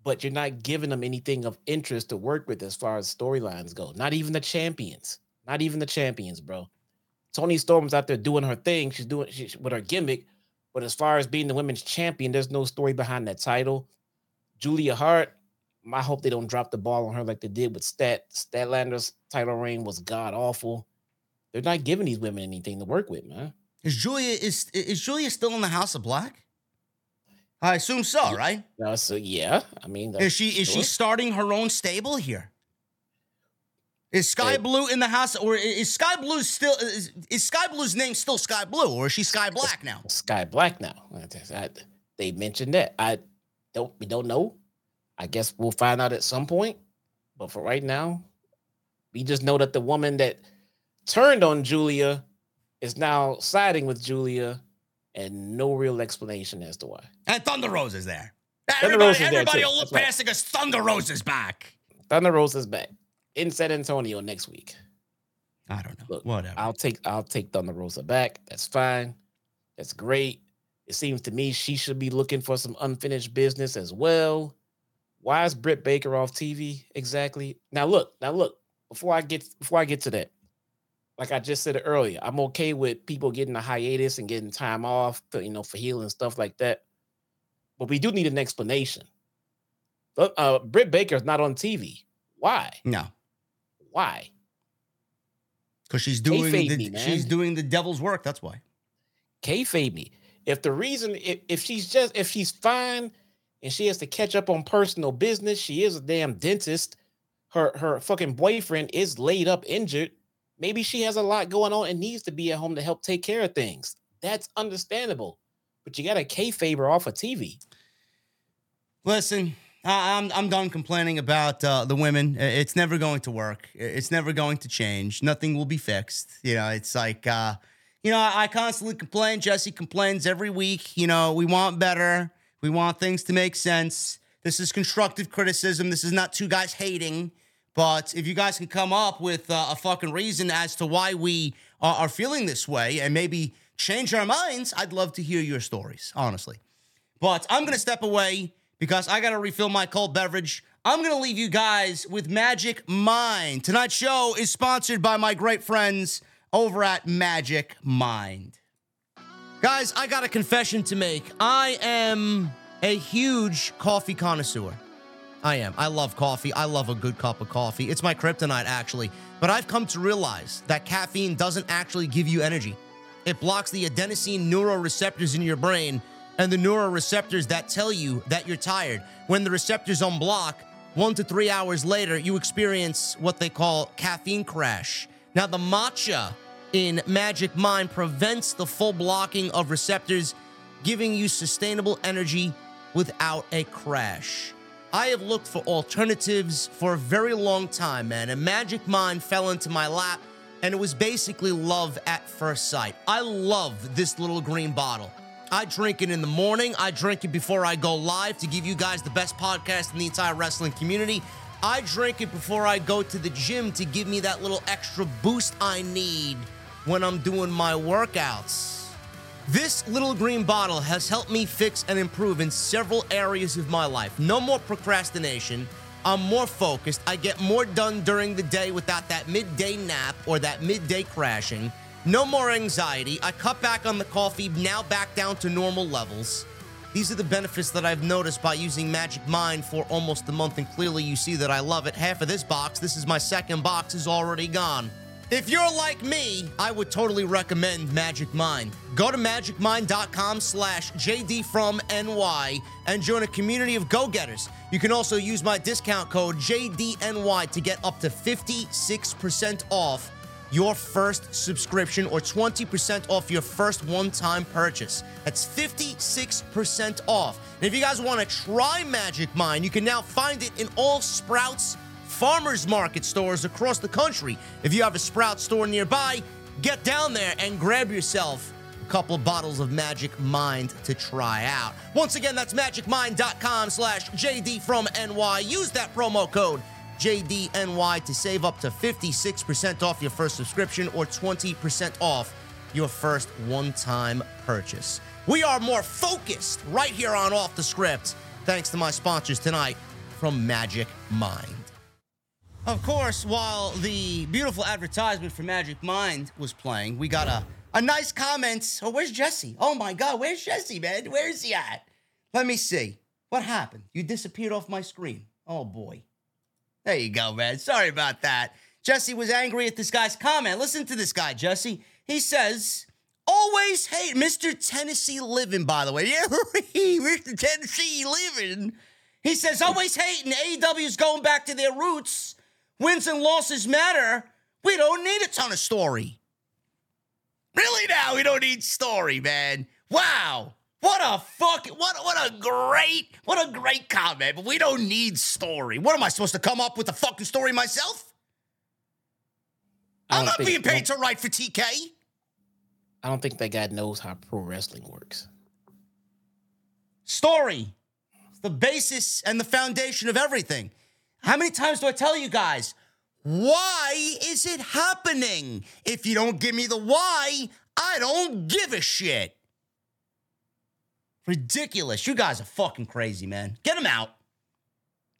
but you're not giving them anything of interest to work with as far as storylines go. Not even the champions. Not even the champions, bro. Toni Storm's out there doing her thing. She's doing she, with her gimmick. But as far as being the women's champion, there's no story behind that title. Julia Hart, I hope they don't drop the ball on her like they did with Stat. Statlander's title reign was god awful. They're not giving these women anything to work with, man. Is Julia is is Julia still in the House of Black? I assume so, right? No, so yeah, I mean, Is she is she starting her own stable here? Is Sky Blue in the house, or is Sky Blue still is, is Sky Blue's name still Sky Blue, or is she Sky Black now? Sky Black now? I- they mentioned that. I don't. We don't know. I guess we'll find out at some point. But for right now, we just know that the woman that turned on Julia is now siding with Julia, and no real explanation as to why. And Thunder Rosa is there. Thunder everybody, Rose is there, everybody too. will look That's right. past it because Thunder Rosa is back. Thunder Rosa's back in San Antonio next week. I don't know. Look, Whatever. I'll take I'll take Thunder Rosa back. That's fine. That's great. It seems to me she should be looking for some unfinished business as well. Why is Britt Baker off TV exactly? Now look, now look. Before I get before I get to that, like I just said earlier, I'm okay with people getting a hiatus and getting time off, to, you know, for healing stuff like that. But we do need an explanation. But uh, Britt Baker's not on TV. Why? no, Why? because she's doing the, me, she's doing the devil's work. That's why. kayfabe me. If the reason, if, if she's just, if she's fine and she has to catch up on personal business, she is a damn dentist. Her her fucking boyfriend is laid up injured. Maybe she has a lot going on and needs to be at home to help take care of things. That's understandable. But you got to kayfabe her off of TV. Listen, I'm I'm done complaining about uh, the women. It's never going to work. It's never going to change. Nothing will be fixed. You know, it's like uh, you know, I constantly complain. Jesse complains every week. You know, we want better. We want things to make sense. This is constructive criticism. This is not two guys hating. But if you guys can come up with uh, a fucking reason as to why we are, are feeling this way and maybe change our minds, I'd love to hear your stories, honestly. But I'm going to step away because I got to refill my cold beverage. I'm going to leave you guys with Magic Mind. Tonight's show is sponsored by my great friends over at Magic Mind. Guys, I got a confession to make. I am a huge coffee connoisseur. I am. I love coffee. I love a good cup of coffee. It's my kryptonite, actually. But I've come to realize that caffeine doesn't actually give you energy. It blocks the adenosine neuroreceptors in your brain, and the neuroreceptors that tell you that you're tired. When the receptors unblock, one to three hours later, you experience what they call caffeine crash. Now, the matcha in Magic Mind prevents the full blocking of receptors, giving you sustainable energy without a crash. I have looked for alternatives for a very long time, man, and Magic Mind fell into my lap, and it was basically love at first sight. I love this little green bottle. I drink it in the morning. I drink it before I go live to give you guys the best podcast in the entire wrestling community. I drink it before I go to the gym to give me that little extra boost I need when I'm doing my workouts. This little green bottle has helped me fix and improve in several areas of my life. No more procrastination. I'm more focused. I get more done during the day without that midday nap or that midday crashing. No more anxiety. I cut back on the coffee, now back down to normal levels. These are the benefits that I've noticed by using Magic Mind for almost a month, and clearly you see that I love it. Half of this box, this is my second box, is already gone. If you're like me, I would totally recommend Magic Mind. Go to magicmind.com slash jdfromny and join a community of go-getters. You can also use my discount code JDNY to get up to 56% off your first subscription or 20% off your first one time purchase. That's 56% off. And if you guys want to try Magic Mind, you can now find it in all Sprouts farmers market stores across the country. If you have a Sprout store nearby, get down there and grab yourself a couple bottles of Magic Mind to try out. Once again, that's magicmind.com slash JD from NY. Use that promo code JDNY to save up to 56% off your first subscription or 20% off your first one time purchase. We are more focused right here on Off the Script, thanks to my sponsors tonight from Magic Mind. Of course, while the beautiful advertisement for Magic Mind was playing, we got a, a nice comment. Oh, where's Jesse? Oh my God, where's Jesse, man? Where's he at? Let me see. What happened? You disappeared off my screen. Oh boy. There you go, man. Sorry about that. Jesse was angry at this guy's comment. Listen to this guy, Jesse. He says, always hate Mr. Tennessee Living, by the way. Yeah, Mr. Tennessee Living. He says, always hating AEW's going back to their roots. Wins and losses matter. We don't need a ton of story. Really now, we don't need story, man. Wow. What a fucking what what a great what a great comment. But we don't need story. What am I supposed to come up with a fucking story myself? I'm not being paid to write for TK. I don't think that guy knows how pro wrestling works. Story. It's the basis and the foundation of everything. How many times do I tell you guys? Why is it happening? If you don't give me the why, I don't give a shit. Ridiculous. You guys are fucking crazy, man. Get him out.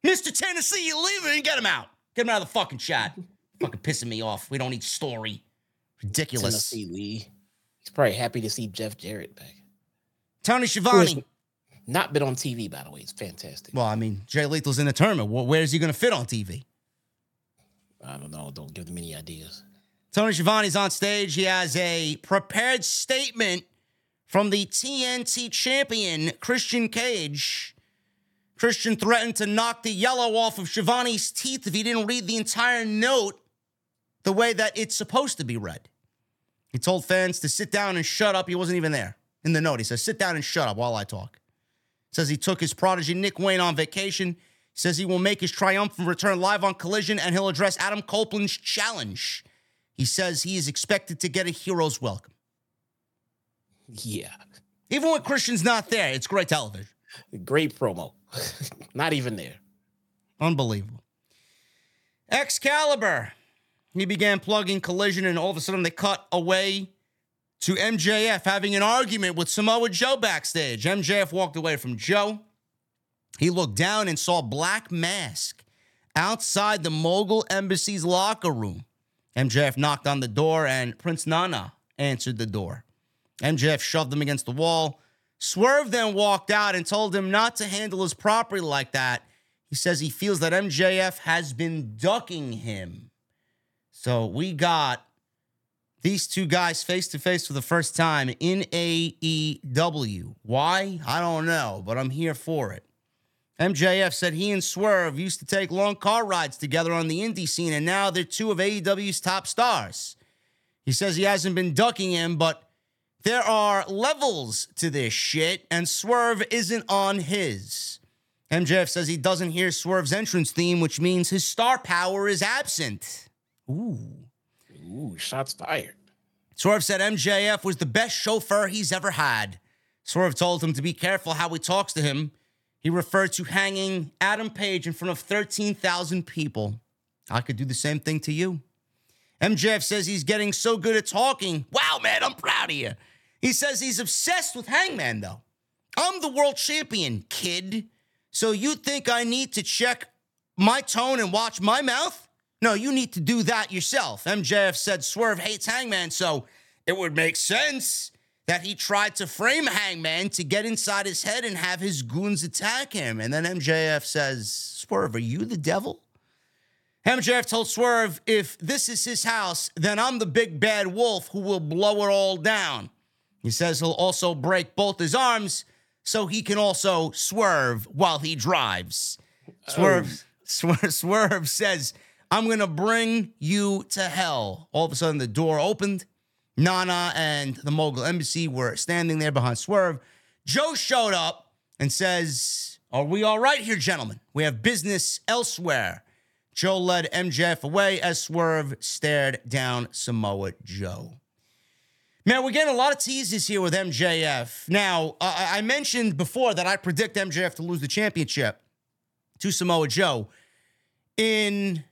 Mr. Tennessee, you leaving? Get him out. Get him out of the fucking chat. fucking pissing me off. We don't need story. Ridiculous. Tennessee Lee. He's probably happy to see Jeff Jarrett back. Tony Schiavone. Not been on TV, by the way. It's fantastic. Well, I mean, Jay Lethal's in the tournament. Where is he going to fit on TV? I don't know. Don't give them any ideas. Tony Schiavone's on stage. He has a prepared statement from the TNT champion, Christian Cage. Christian threatened to knock the yellow off of Schiavone's teeth if he didn't read the entire note the way that it's supposed to be read. He told fans to sit down and shut up. He wasn't even there in the note. He says, sit down and shut up while I talk. Says he took his prodigy Nick Wayne on vacation. Says he will make his triumphant return live on Collision and he'll address Adam Copeland's challenge. He says he is expected to get a hero's welcome. Yeah. Even when Christian's not there, it's great television. Great promo. not even there. Unbelievable. Excalibur. He began plugging collision, and all of a sudden they cut away to MJF having an argument with Samoa Joe backstage. MJF walked away from Joe. He looked down and saw Black Mask outside the Mogul Embassy's locker room. MJF knocked on the door, and Prince Nana answered the door. MJF shoved him against the wall. Swerve then walked out and told him not to handle his property like that. He says he feels that MJF has been ducking him. So we got these two guys face to face for the first time in AEW. Why? I don't know, but I'm here for it. MJF said he and Swerve used to take long car rides together on the indie scene, and now they're two of AEW's top stars. He says he hasn't been ducking him, but there are levels to this shit, and Swerve isn't on his. MJF says he doesn't hear Swerve's entrance theme, which means his star power is absent. Ooh. Ooh, shots fired. Swerve said MJF was the best chauffeur he's ever had. Swerve told him to be careful how he talks to him. He referred to hanging Adam Page in front of 13,000 people. I could do the same thing to you. MJF says he's getting so good at talking. Wow, man, I'm proud of you. He says he's obsessed with Hangman, though. I'm the world champion, kid. So you think I need to check my tone and watch my mouth? No, you need to do that yourself. MJF said Swerve hates Hangman, so it would make sense that he tried to frame Hangman to get inside his head and have his goons attack him. And then MJF says, Swerve, are you the devil? MJF told Swerve, if this is his house, then I'm the big bad wolf who will blow it all down. He says he'll also break both his arms so he can also swerve while he drives. Oh. Swerve, swerve, swerve says, I'm going to bring you to hell. All of a sudden, the door opened. Nana and the Mogul Embassy were standing there behind Swerve. Joe showed up and says, Are we all right here, gentlemen? We have business elsewhere. Joe led MJF away as Swerve stared down Samoa Joe. Man, we're getting a lot of teases here with MJF. Now, uh, I mentioned before that I predict MJF to lose the championship to Samoa Joe in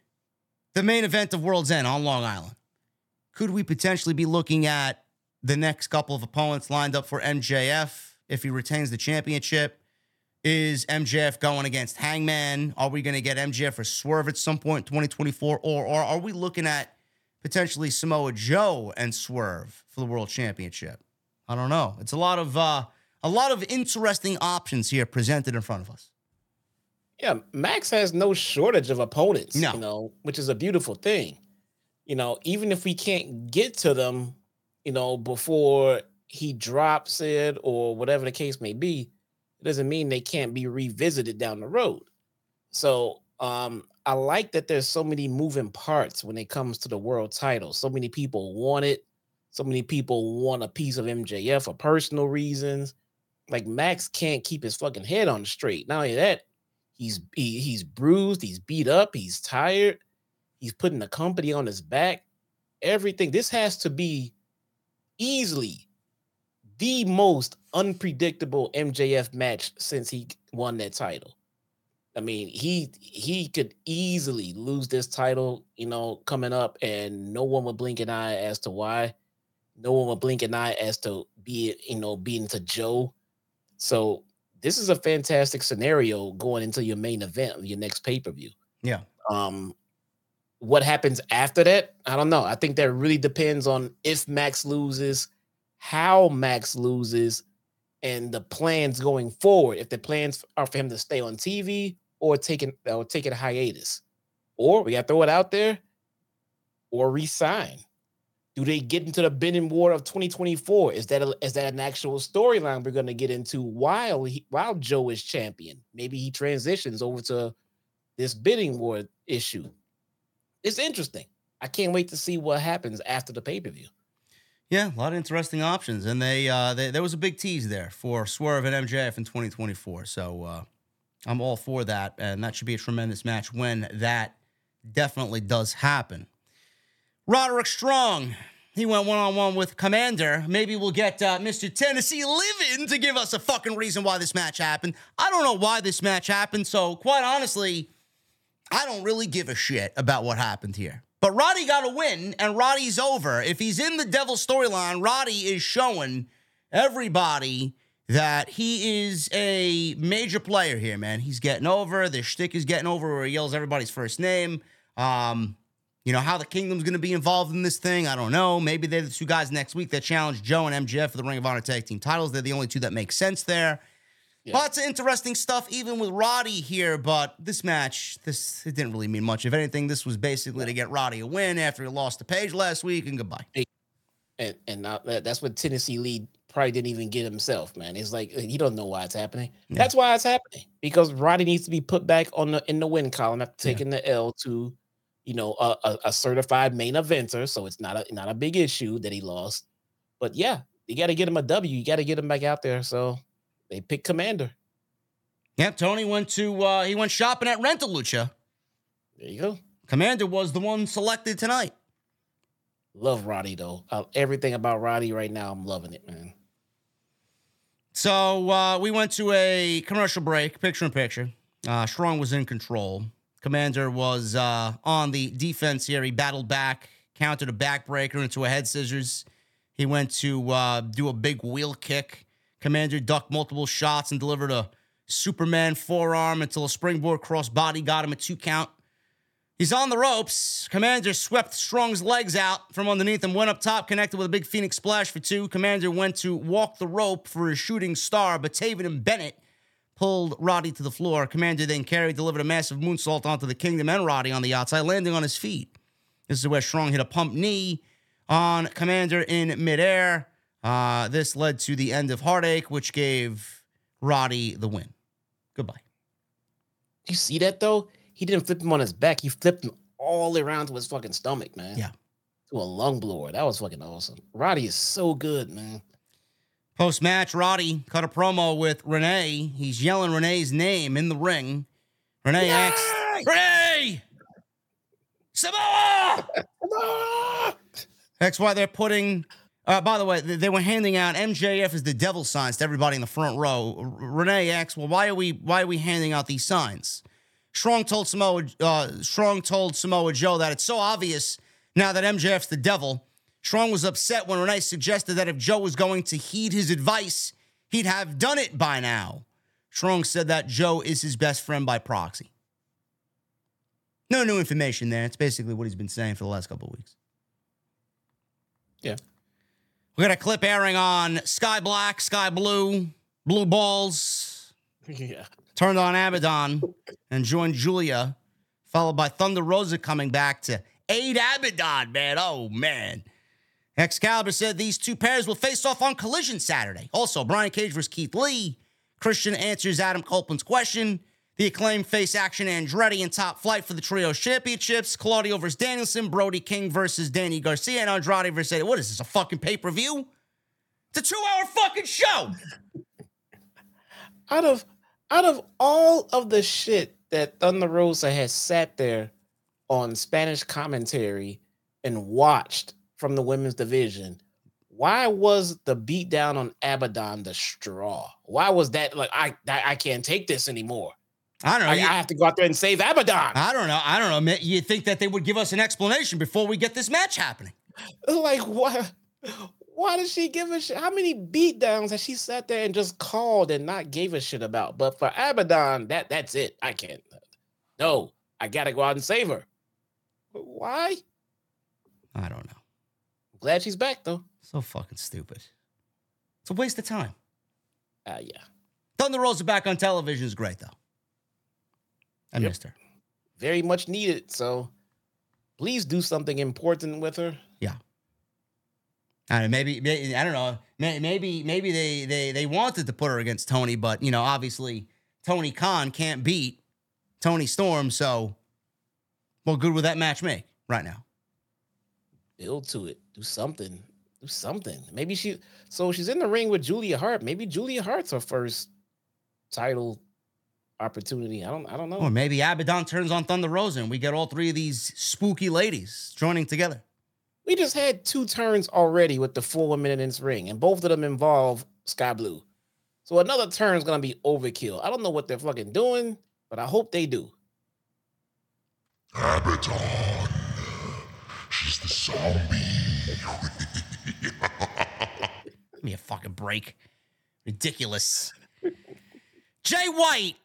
the main event of World's End on Long Island. Could we potentially be looking at the next couple of opponents lined up for MJF if he retains the championship? Is MJF going against Hangman? Are we going to get MJF or Swerve at some point in 2024? Or, or are we looking at potentially Samoa Joe and Swerve for the World Championship? I don't know. It's a lot of uh, a lot of interesting options here presented in front of us. Yeah, Max has no shortage of opponents, No. you know, which is a beautiful thing. You know, even if we can't get to them, you know, before he drops it or whatever the case may be, it doesn't mean they can't be revisited down the road. So um I like that there's so many moving parts when it comes to the world title. So many people want it. So many people want a piece of MJF for personal reasons. Like Max can't keep his fucking head on straight. Not only that, he's he, he's bruised, he's beat up, he's tired, he's putting the company on his back. Everything. This has to be easily the most unpredictable MJF match since he won that title. I mean, he he could easily lose this title, you know, coming up, and no one would blink an eye as to why. No one would blink an eye as to be it, you know, being to Joe. So this is a fantastic scenario going into your main event your next pay-per-view. Yeah. Um what happens after that? I don't know. I think that really depends on if Max loses, how Max loses, and the plans going forward. If the plans are for him to stay on TV or taking or taking a hiatus, or we got to throw it out there, or resign. Do they get into the bidding war of 2024? Is that a, is that an actual storyline we're going to get into while he, while Joe is champion? Maybe he transitions over to this bidding war issue. It's interesting. I can't wait to see what happens after the pay per view. Yeah, a lot of interesting options, and they, uh, they there was a big tease there for Swerve and MJF in 2024. So uh, I'm all for that, and that should be a tremendous match when that definitely does happen. Roderick Strong, he went one on one with Commander. Maybe we'll get uh, Mr. Tennessee Living to give us a fucking reason why this match happened. I don't know why this match happened, so quite honestly, I don't really give a shit about what happened here. But Roddy got a win, and Roddy's over. If he's in the Devil storyline, Roddy is showing everybody that he is a major player here, man. He's getting over. The shtick is getting over where he yells everybody's first name. Um, you know, how the Kingdom's going to be involved in this thing, I don't know. Maybe they're the two guys next week that challenge Joe and MJF for the Ring of Honor Tag Team titles. They're the only two that make sense there. Yeah. Lots of interesting stuff, even with Roddy here. But this match, this it didn't really mean much. If anything, this was basically to get Roddy a win after he lost to Page last week, and goodbye. and and that's what Tennessee Lee probably didn't even get himself, man. It's like he don't know why it's happening. Yeah. That's why it's happening because Roddy needs to be put back on the in the win column after taking yeah. the L to, you know, a, a, a, certified main eventer. So it's not a not a big issue that he lost. But yeah, you got to get him a W. You got to get him back out there. So they picked Commander. Yeah, Tony went to uh he went shopping at Rental Lucha. There you go. Commander was the one selected tonight. Love Roddy though. Uh, everything about Roddy right now, I'm loving it, man. So uh, we went to a commercial break, picture in picture. Uh, Strong was in control. Commander was uh, on the defense here. He battled back, countered a backbreaker into a head scissors. He went to uh, do a big wheel kick. Commander ducked multiple shots and delivered a Superman forearm until a springboard cross body got him a two count. He's on the ropes. Komander swept Strong's legs out from underneath him, went up top, connected with a big Phoenix splash for two. Komander went to walk the rope for a shooting star, but Taven and Bennett pulled Roddy to the floor. Komander then carried, delivered a massive moonsault onto the Kingdom and Roddy on the outside, landing on his feet. This is where Strong hit a pump knee on Komander in midair. Uh, this led to the end of Heartache, which gave Roddy the win. Goodbye. You see that though? He didn't flip him on his back. He flipped him all around to his fucking stomach, man. Yeah. To a lung blower. That was fucking awesome. Roddy is so good, man. Post match, Roddy cut a promo with Renee. He's yelling Renee's name in the ring. Renee asks, Renee! Samoa! Samoa! That's why they're putting. Uh, by the way, they were handing out MJF is the devil signs to everybody in the front row. Renee asks, "Well, why are we why are we handing out these signs?" Strong told Samoa uh, Strong told Samoa Joe that it's so obvious now that MJF's the devil. Strong was upset when Renee suggested that if Joe was going to heed his advice, he'd have done it by now. Strong said that Joe is his best friend by proxy. No new information there. It's basically what he's been saying for the last couple of weeks. Yeah. We got a clip airing on Sky Black, Sky Blue, Blue Balls. Yeah turned on Abaddon and joined Julia, followed by Thunder Rosa coming back to aid Abaddon, man. Oh, man. Excalibur said these two pairs will face off on Collision Saturday. Also, Brian Cage versus Keith Lee. Christian answers Adam Copeland's question. The acclaimed face action Andretti in top flight for the trio championships. Claudio versus Danielson. Brody King versus Danny Garcia. And Andrade versus. What is this, a fucking pay per view? It's a two hour fucking show. Out of out of all of the shit that Thunder Rosa has sat there on Spanish commentary and watched from the women's division, why was the beatdown on Abaddon the straw? Why was that like I I can't take this anymore? I don't know. I, you, I, have to go out there and save Abaddon. I don't know. I don't know. You think that they would give us an explanation before we get this match happening? Like what? Why does she give a shit? How many beatdowns has she sat there and just called and not gave a shit about? But for Abaddon, that that's it. I can't. No, I gotta go out and save her. Why? I don't know. I'm glad she's back though. So fucking stupid. It's a waste of time. Uh yeah. Thunder Rosa back on television is great though. I yep. missed her. Very much needed. So please do something important with her. I don't know, maybe, maybe I don't know. Maybe maybe they they they wanted to put her against Tony, but you know, obviously Tony Khan can't beat Toni Storm. So, what good would that match make right now? Build to it. Do something. Do something. Maybe she. So she's in the ring with Julia Hart. Maybe Julia Hart's her first title opportunity. I don't. I don't know. Or maybe Abaddon turns on Thunder Rosa and we get all three of these spooky ladies joining together. We just had two turns already with the four women in this ring, and both of them involve Sky Blue. So another turn is gonna be overkill. I don't know what they're fucking doing, but I hope they do. Abaddon. She's the zombie. Give me a fucking break. Ridiculous. Jay White.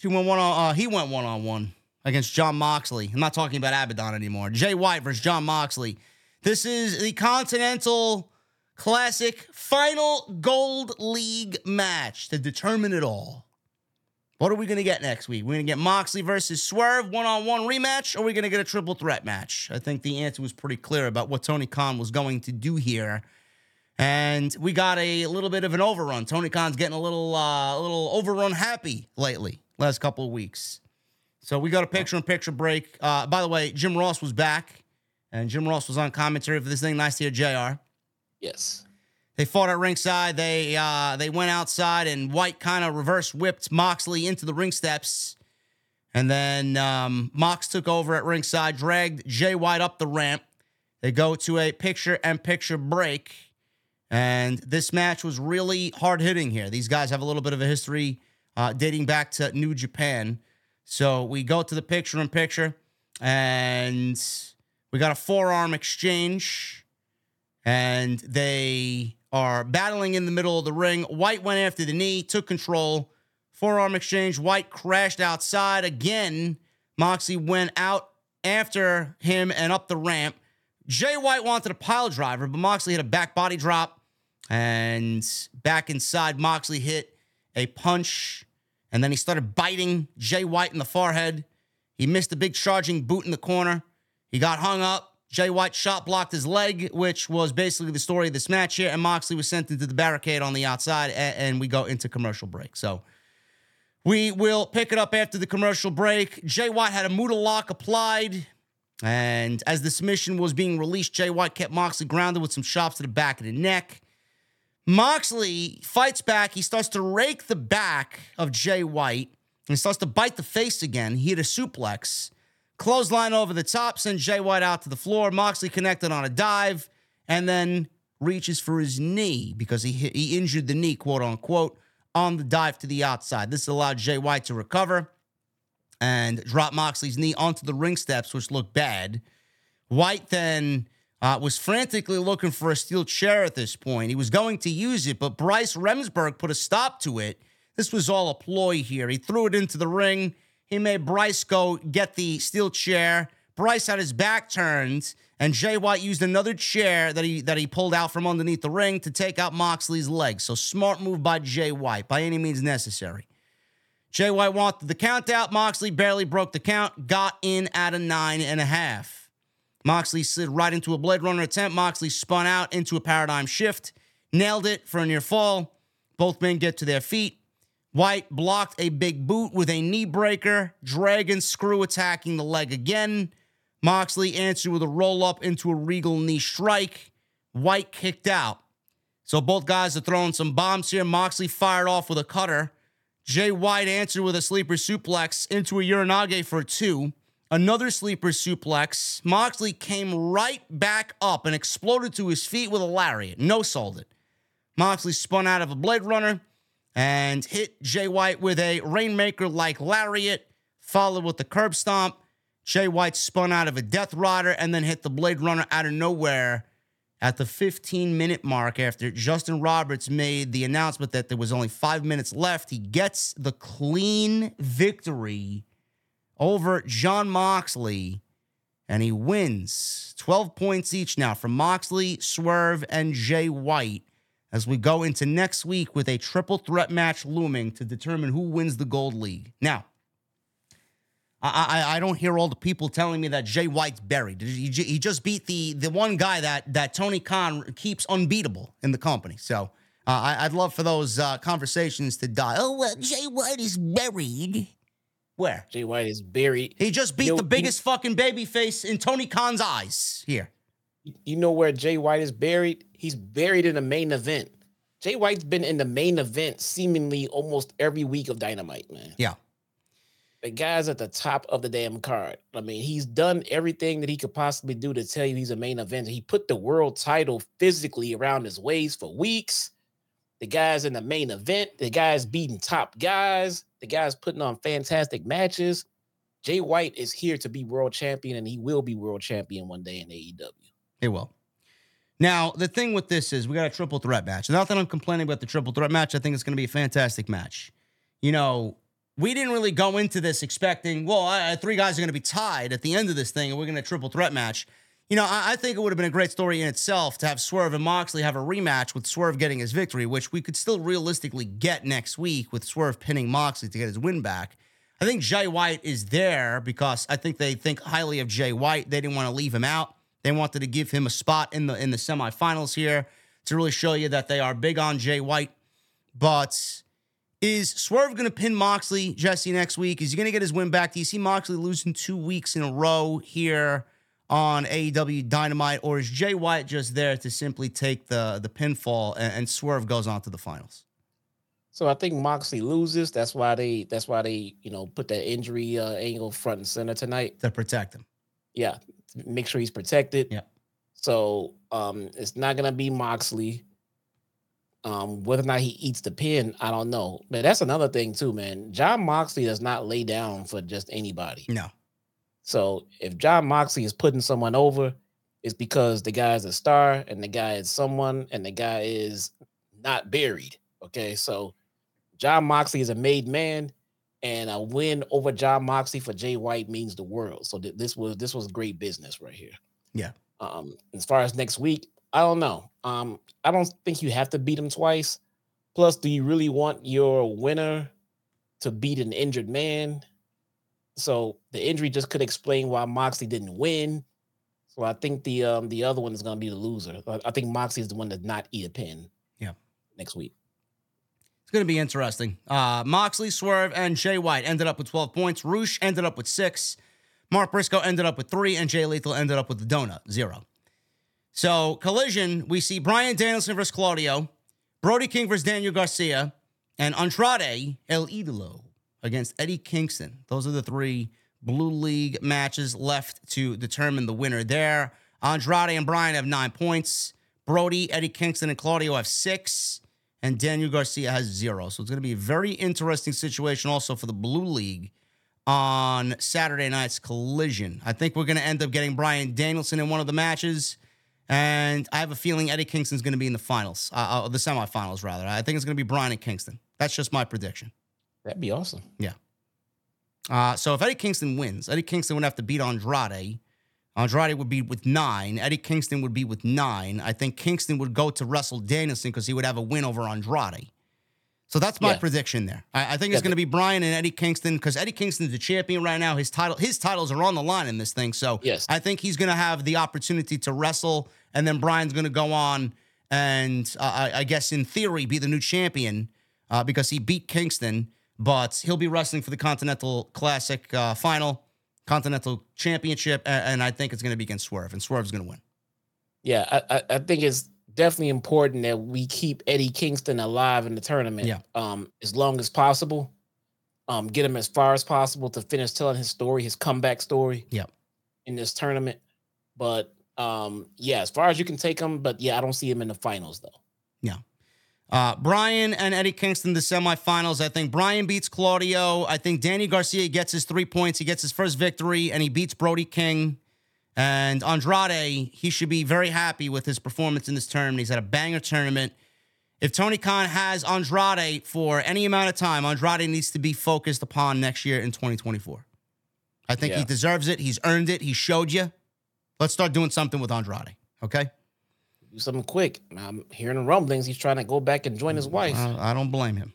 He went one on. Uh, he went one on one against Jon Moxley. I'm not talking about Abaddon anymore. Jay White versus Jon Moxley. This is the Continental Classic Final Gold League match to determine it all. What are we going to get next week? We're going to get Moxley versus Swerve one on one rematch, or are we going to get a triple threat match? I think the answer was pretty clear about what Tony Khan was going to do here. And we got a little bit of an overrun. Tony Khan's getting a little, uh, a little overrun happy lately, last couple of weeks. So we got a picture in picture break. Uh, by the way, Jim Ross was back, and Jim Ross was on commentary for this thing. Nice to hear JR. Yes. They fought at ringside. They uh, they went outside, and White kind of reverse whipped Moxley into the ring steps, and then um, Mox took over at ringside, dragged Jay White up the ramp. They go to a picture and picture break, and this match was really hard hitting here. These guys have a little bit of a history uh, dating back to New Japan. So we go to the picture in picture, and we got a forearm exchange, and they are battling in the middle of the ring. White went after the knee, took control. Forearm exchange. White crashed outside again. Moxie went out after him and up the ramp. Jay White wanted a pile driver, but Moxley hit a back body drop. And back inside, Moxley hit a punch. And then he started biting Jay White in the forehead. He missed a big charging boot in the corner. He got hung up. Jay White shot blocked his leg, which was basically the story of this match here. And Moxley was sent into the barricade on the outside, and, we go into commercial break. So we will pick it up after the commercial break. Jay White had a Muta lock applied. And as the submission was being released, Jay White kept Moxley grounded with some chops to the back of the neck. Moxley fights back. He starts to rake the back of Jay White and starts to bite the face again. He hit a suplex. Clothesline over the top, sends Jay White out to the floor. Moxley connected on a dive and then reaches for his knee because he hit, he injured the knee, quote unquote, on the dive to the outside. This allowed Jay White to recover and drop Moxley's knee onto the ring steps, which looked bad. White then uh, was frantically looking for a steel chair at this point. He was going to use it, but Bryce Remsburg put a stop to it. This was all a ploy here. He threw it into the ring. He made Bryce go get the steel chair. Bryce had his back turned, and Jay White used another chair that he that he pulled out from underneath the ring to take out Moxley's leg. So smart move by Jay White, by any means necessary. Jay White wanted the count out. Moxley barely broke the count, got in at a nine and a half. Moxley slid right into a Blade Runner attempt. Moxley spun out into a paradigm shift, nailed it for a near fall. Both men get to their feet. White blocked a big boot with a knee breaker. Dragon screw attacking the leg again. Moxley answered with a roll up into a regal knee strike. White kicked out. So both guys are throwing some bombs here. Moxley fired off with a cutter. Jay White answered with a sleeper suplex into a Uranage for two. Another sleeper suplex. Moxley came right back up and exploded to his feet with a lariat. No sold it. Moxley spun out of a Blade Runner and hit Jay White with a Rainmaker like lariat, followed with the curb stomp. Jay White spun out of a Death Rider and then hit the Blade Runner out of nowhere at the 15 minute mark after Justin Roberts made the announcement that there was only five minutes left. He gets the clean victory over Jon Moxley and he wins 12 points each now from Moxley, Swerve, and Jay White as we go into next week with a triple threat match looming to determine who wins the Gold League. Now, I, I, I don't hear all the people telling me that Jay White's buried. He, he just beat the the one guy that that Tony Khan keeps unbeatable in the company. So uh, I, would love for those uh, conversations to die. Oh, well, Jay White is buried. Where? Jay White is buried. He just beat You know, the biggest fucking baby face in Tony Khan's eyes here. You know where Jay White is buried? He's buried in the main event. Jay White's been in the main event seemingly almost every week of Dynamite, man. Yeah. The guy's at the top of the damn card. I mean, he's done everything that he could possibly do to tell you he's a main event. He put the world title physically around his waist for weeks. The guy's in the main event. The guy's beating top guys. The guy's putting on fantastic matches. Jay White is here to be world champion, and he will be world champion one day in AEW. It will. Now, the thing with this is we got a triple threat match. Not that I'm complaining about the triple threat match. I think it's going to be a fantastic match. You know, we didn't really go into this expecting, well, uh, three guys are going to be tied at the end of this thing and we're going to triple threat match. You know, I, I think it would have been a great story in itself to have Swerve and Moxley have a rematch with Swerve getting his victory, which we could still realistically get next week with Swerve pinning Moxley to get his win back. I think Jay White is there because I think they think highly of Jay White. They didn't want to leave him out. They wanted to give him a spot in the in the semifinals here to really show you that they are big on Jay White. But is Swerve going to pin Moxley, Jesse, next week? Is he going to get his win back? Do you see Moxley losing two weeks in a row here on AEW Dynamite, or is Jay White just there to simply take the the pinfall and, and Swerve goes on to the finals? So I think Moxley loses. That's why they. That's why they. You know, put that injury uh, angle front and center tonight. To protect him. Yeah, make sure he's protected. Yeah. So um, it's not gonna be Moxley. Um, whether or not he eats the pin, I don't know. But that's another thing too, man. Jon Moxley does not lay down for just anybody. No. So if Jon Moxley is putting someone over, it's because the guy is a star and the guy is someone and the guy is not buried. Okay. So Jon Moxley is a made man, and a win over Jon Moxley for Jay White means the world. So th- this was this was great business right here. Yeah. Um, as far as next week, I don't know. Um, I don't think you have to beat him twice. Plus, do you really want your winner to beat an injured man? So the injury just could explain why Moxley didn't win. So I think the um the other one is going to be the loser. I- think Moxley is the one that not eat a pin. Yeah. Next week. It's going to be interesting. Uh, Moxley, Swerve, and Jay White ended up with 12 points. Rush ended up with six. Mark Briscoe ended up with three, and Jay Lethal ended up with the donut, zero. So, collision, we see Bryan Danielson versus Claudio, Brody King versus Daniel Garcia, and Andrade El Idolo against Eddie Kingston. Those are the three Blue League matches left to determine the winner there. Andrade and Bryan have nine points. Brody, Eddie Kingston, and Claudio have six. And Daniel Garcia has zero. So it's going to be a very interesting situation also for the Blue League on Saturday night's collision. I think we're going to end up getting Bryan Danielson in one of the matches. And I have a feeling Eddie Kingston's going to be in the finals, uh, uh, the semifinals, rather. I think it's going to be Bryan and Kingston. That's just my prediction. That'd be awesome. Yeah. Uh, so if Eddie Kingston wins, Eddie Kingston would have to beat Andrade. Andrade would be with nine. Eddie Kingston would be with nine. I think Kingston would go to Russell Danielson because he would have a win over Andrade. So that's my Yeah. prediction there. I, I think it's going to be Bryan and Eddie Kingston because Eddie Kingston's the champion right now. His title, his titles are on the line in this thing. So Yes. I think he's going to have the opportunity to wrestle, and then Bryan's going to go on and uh, I, I guess in theory be the new champion uh, because he beat Kingston, but he'll be wrestling for the Continental Classic uh, final, Continental Championship, a- and, I think it's going to be against Swerve, and Swerve's going to win. Yeah, I, I, I think it's definitely important that we keep Eddie Kingston alive in the tournament. Yeah. Um, as long as possible. Um, get him as far as possible to finish telling his story, his comeback story. Yep. In this tournament. But um, yeah, as far as you can take him, but yeah, I don't see him in the finals though. Uh, Bryan and Eddie Kingston, the semifinals. I think Bryan beats Claudio. I think Danny Garcia gets his three points. He gets his first victory, and he beats Brody King. And Andrade, he should be very happy with his performance in this tournament. He's had a banger tournament. If Tony Khan has Andrade for any amount of time, Andrade needs to be focused upon next year in 2024. I think he deserves it. He's earned it. He showed you. Let's start doing something with Andrade. Okay. Do something quick. I'm hearing rumblings. He's trying to go back and join his wife. Uh, I don't blame him.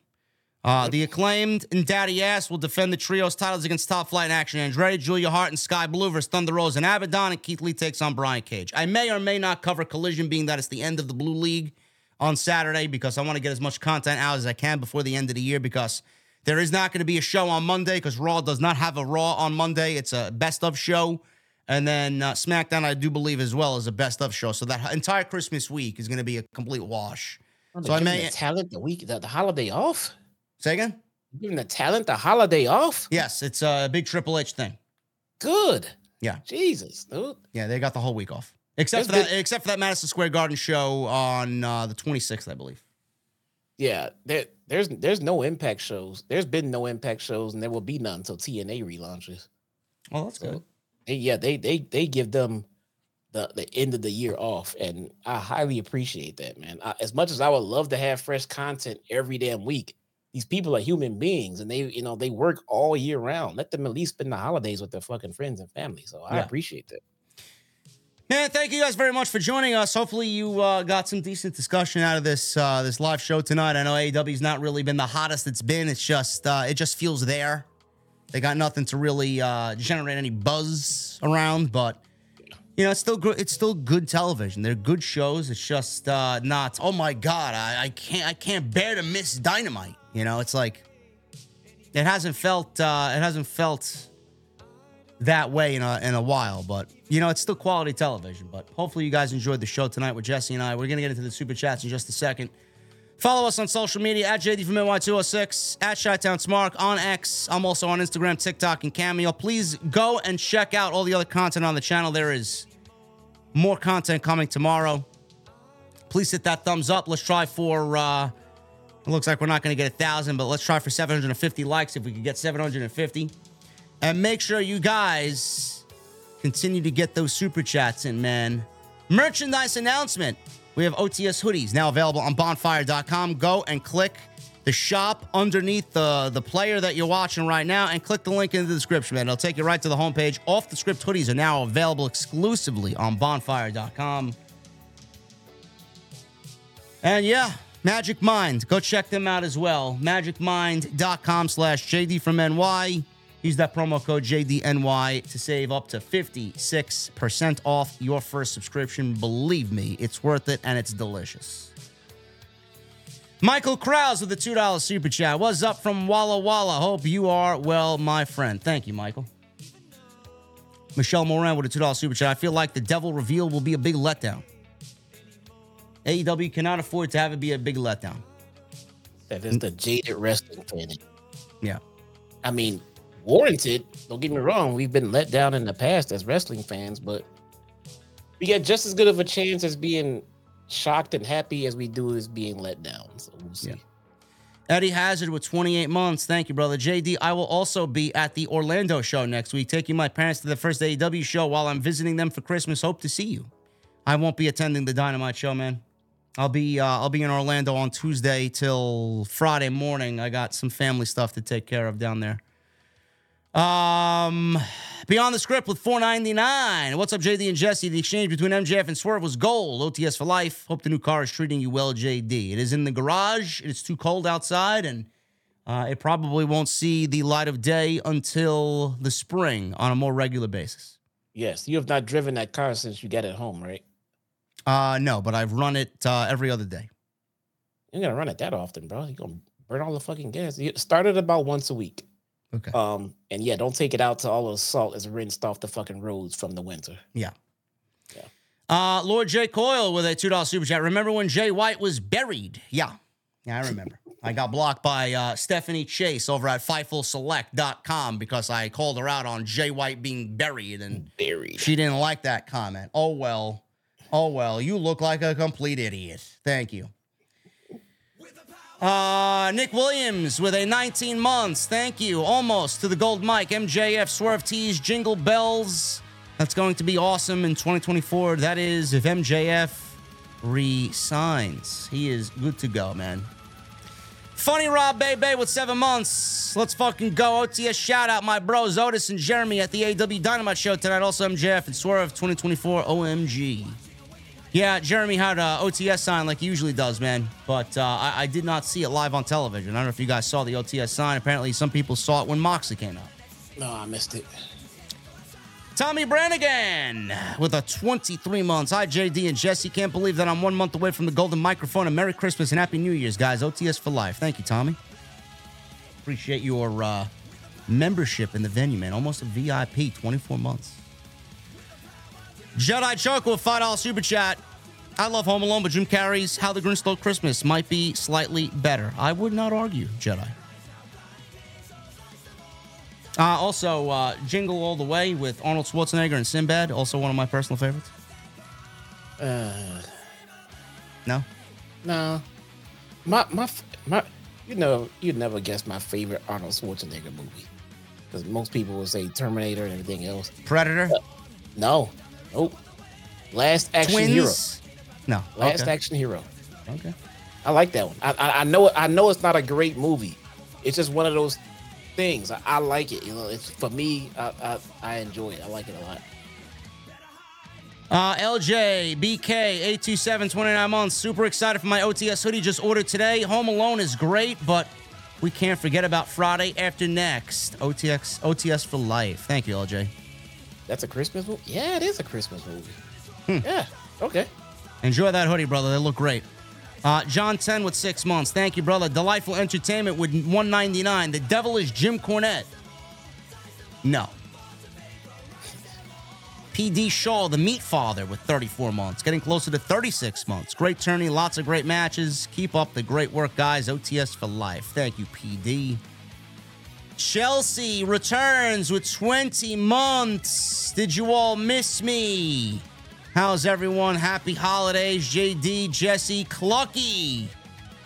Uh, the acclaimed and Daddy Ass will defend the trios titles against Top Flight and Action Andrade, Julia Hart, and Sky Blue versus Thunder Rosa and Abaddon, and Keith Lee takes on Brian Cage. I may or may not cover Collision, being that it's the end of the Blue League on Saturday, because I want to get as much content out as I can before the end of the year, because there is not going to be a show on Monday, because Raw does not have a Raw on Monday. It's a best of show. And then uh, SmackDown, I do believe, as well, is a best of show. So that entire Christmas week is going to be a complete wash. So I may- the talent the week the, the holiday off. Say again? Giving the talent the holiday off. Yes, it's a big Triple H thing. Good. Yeah. Jesus, dude. Yeah, they got the whole week off, except for that. Except for that Madison Square Garden show on uh, the 26th, I believe. Yeah, there, there's there's no impact shows. There's been no impact shows, and there will be none until TNA relaunches. Oh, that's So, they, yeah, they they they give them the the end of the year off, and I highly appreciate that, man. I, as much as I would love to have fresh content every damn week, these people are human beings, and they you know they work all year round. Let them at least spend the holidays with their fucking friends and family. So I Yeah. appreciate that. Man, thank you guys very much for joining us. Hopefully, you uh, got some decent discussion out of this uh, this live show tonight. I know AEW's not really been the hottest it's been. It's just uh, it just feels there. They got nothing to really uh, generate any buzz around, but you know it's still good. It's still good television. They're good shows. It's just uh, not. Oh my god, I, I can't I can't bear to miss Dynamite. You know, it's like it hasn't felt uh, it hasn't felt that way in a in a while, but you know, it's still quality television. But hopefully you guys enjoyed the show tonight with Jesse and I. We're gonna get into the super chats in just a second. Follow us on social media at JD from NY206, at Chi-Town Smark on X. I'm also on Instagram, TikTok, and Cameo. Please go and check out all the other content on the channel. There is more content coming tomorrow. Please hit that thumbs up. Let's try for uh it looks like we're not gonna get a thousand, but let's try for 750 likes if we could get 750. And make sure you guys continue to get those super chats in, man. Merchandise announcement. We have OTS hoodies now available on bonfire.com. Go and click the shop underneath the, the player that you're watching right now and click the link in the description, man. It'll take you right to the homepage. Off the script hoodies are now available exclusively on bonfire.com. And yeah, Magic Mind. Go check them out as well. Magicmind.com slash JD from NY. Use that promo code JDNY to save up to 56% off your first subscription. Believe me, it's worth it and it's delicious. Michael Krause with the $2 super chat. What's up from Walla Walla? Hope you are well, my friend. Thank you, Michael. Michelle Moran with a $2 super chat. I feel like the devil reveal will be a big letdown. AEW cannot afford to have it be a big letdown. That is the jaded wrestling fan. Yeah. I mean, warranted. Don't get me wrong. We've been let down in the past as wrestling fans, but we get just as good of a chance as being shocked and happy as we do as being let down. So we'll see. Yeah. Eddie Hazard with 28 months. Thank you, brother. JD, I will also be at the Orlando show next week, taking my parents to the first AEW show while I'm visiting them for Christmas. Hope to see you. I won't be attending the Dynamite show, man. I'll be uh, I'll be in Orlando on Tuesday till Friday morning. I got some family stuff to take care of down there. Um, beyond the script with 499. What's up, JD and Jesse? The exchange between MJF and Swerve was gold. OTS for life. Hope the new car is treating you well, JD. It is in the garage. It's too cold outside, and uh, it probably won't see the light of day until the spring on a more regular basis. Yes, you have not driven that car since you got it home, right? Uh, no, but I've run it uh, every other day. You're gonna run it that often, bro. You're gonna burn all the fucking gas. You start it about once a week. Okay. Um, and yeah, don't take it out to all the salt is rinsed off the fucking roads from the winter. Yeah. Yeah. Uh, Lord J. Coyle with a $2 super chat. Remember when Jay White was buried? Yeah. Yeah, I remember. I got blocked by uh, Stephanie Chase over at FightfulSelect.com because I called her out on Jay White being buried and Buried. she didn't like that comment. Oh, well. Oh, well. You look like a complete idiot. Thank you. Uh, Nick Williams with a 19 months. Thank you. Almost to the gold mic. MJF Swerve Tees Jingle Bells. That's going to be awesome in 2024. That is if MJF resigns. He is good to go, man. Funny Rob Bebe with seven months. Let's fucking go. OTS shout out my bros Otis and Jeremy at the AW Dynamite show tonight. Also MJF and Swerve 2024 OMG. Yeah, Jeremy had uh, OTS sign like he usually does, man. But uh, I, I did not see it live on television. I don't know if you guys saw the OTS sign. Apparently, some people saw it when Moxley came out. No, I missed it. Tommy Brannigan with a 23 months. Hi, JD and Jesse. Can't believe that I'm one month away from the golden microphone. And Merry Christmas and Happy New Year's, guys. OTS for life. Thank you, Tommy. Appreciate your uh, membership in the venue, man. Almost a VIP, 24 months. Jedi Chuck with $5 super chat. I love Home Alone, but Jim Carrey's How the Grinch Stole Christmas might be slightly better. I would not argue, Jedi. Uh, also, uh, Jingle All the Way with Arnold Schwarzenegger and Sinbad, also one of my personal favorites. Uh, No? no, my my my. You know, you'd never guess my favorite Arnold Schwarzenegger movie because most people will say Terminator and everything else. Predator? No, nope. Last Action Twins? Hero. No. Last okay. Action Hero. okay. I like that one. I, I I know I know it's not a great movie. It's just one of those things. I, I like it. You know, it's for me. I, I I enjoy it. I like it a lot. Uh, LJ, BK, 827, 29 months. Super excited for my OTS hoodie. Just ordered today. Home Alone is great, but we can't forget about Friday after next. OTX, OTS for life. Thank you, LJ. That's a Christmas movie. Yeah, it is a Christmas movie. Yeah. Okay. Enjoy that hoodie, brother. They look great. Uh, John 10 with six months. Thank you, brother. Delightful entertainment with 199. The devil is Jim Cornette. No. PD Shaw, the meat father, with 34 months. Getting closer to 36 months. Great tourney, lots of great matches. Keep up the great work, guys. OTS for life. Thank you, PD. Chelsea returns with 20 months. Did you all miss me? How's everyone? Happy holidays, JD, Jesse, Clucky.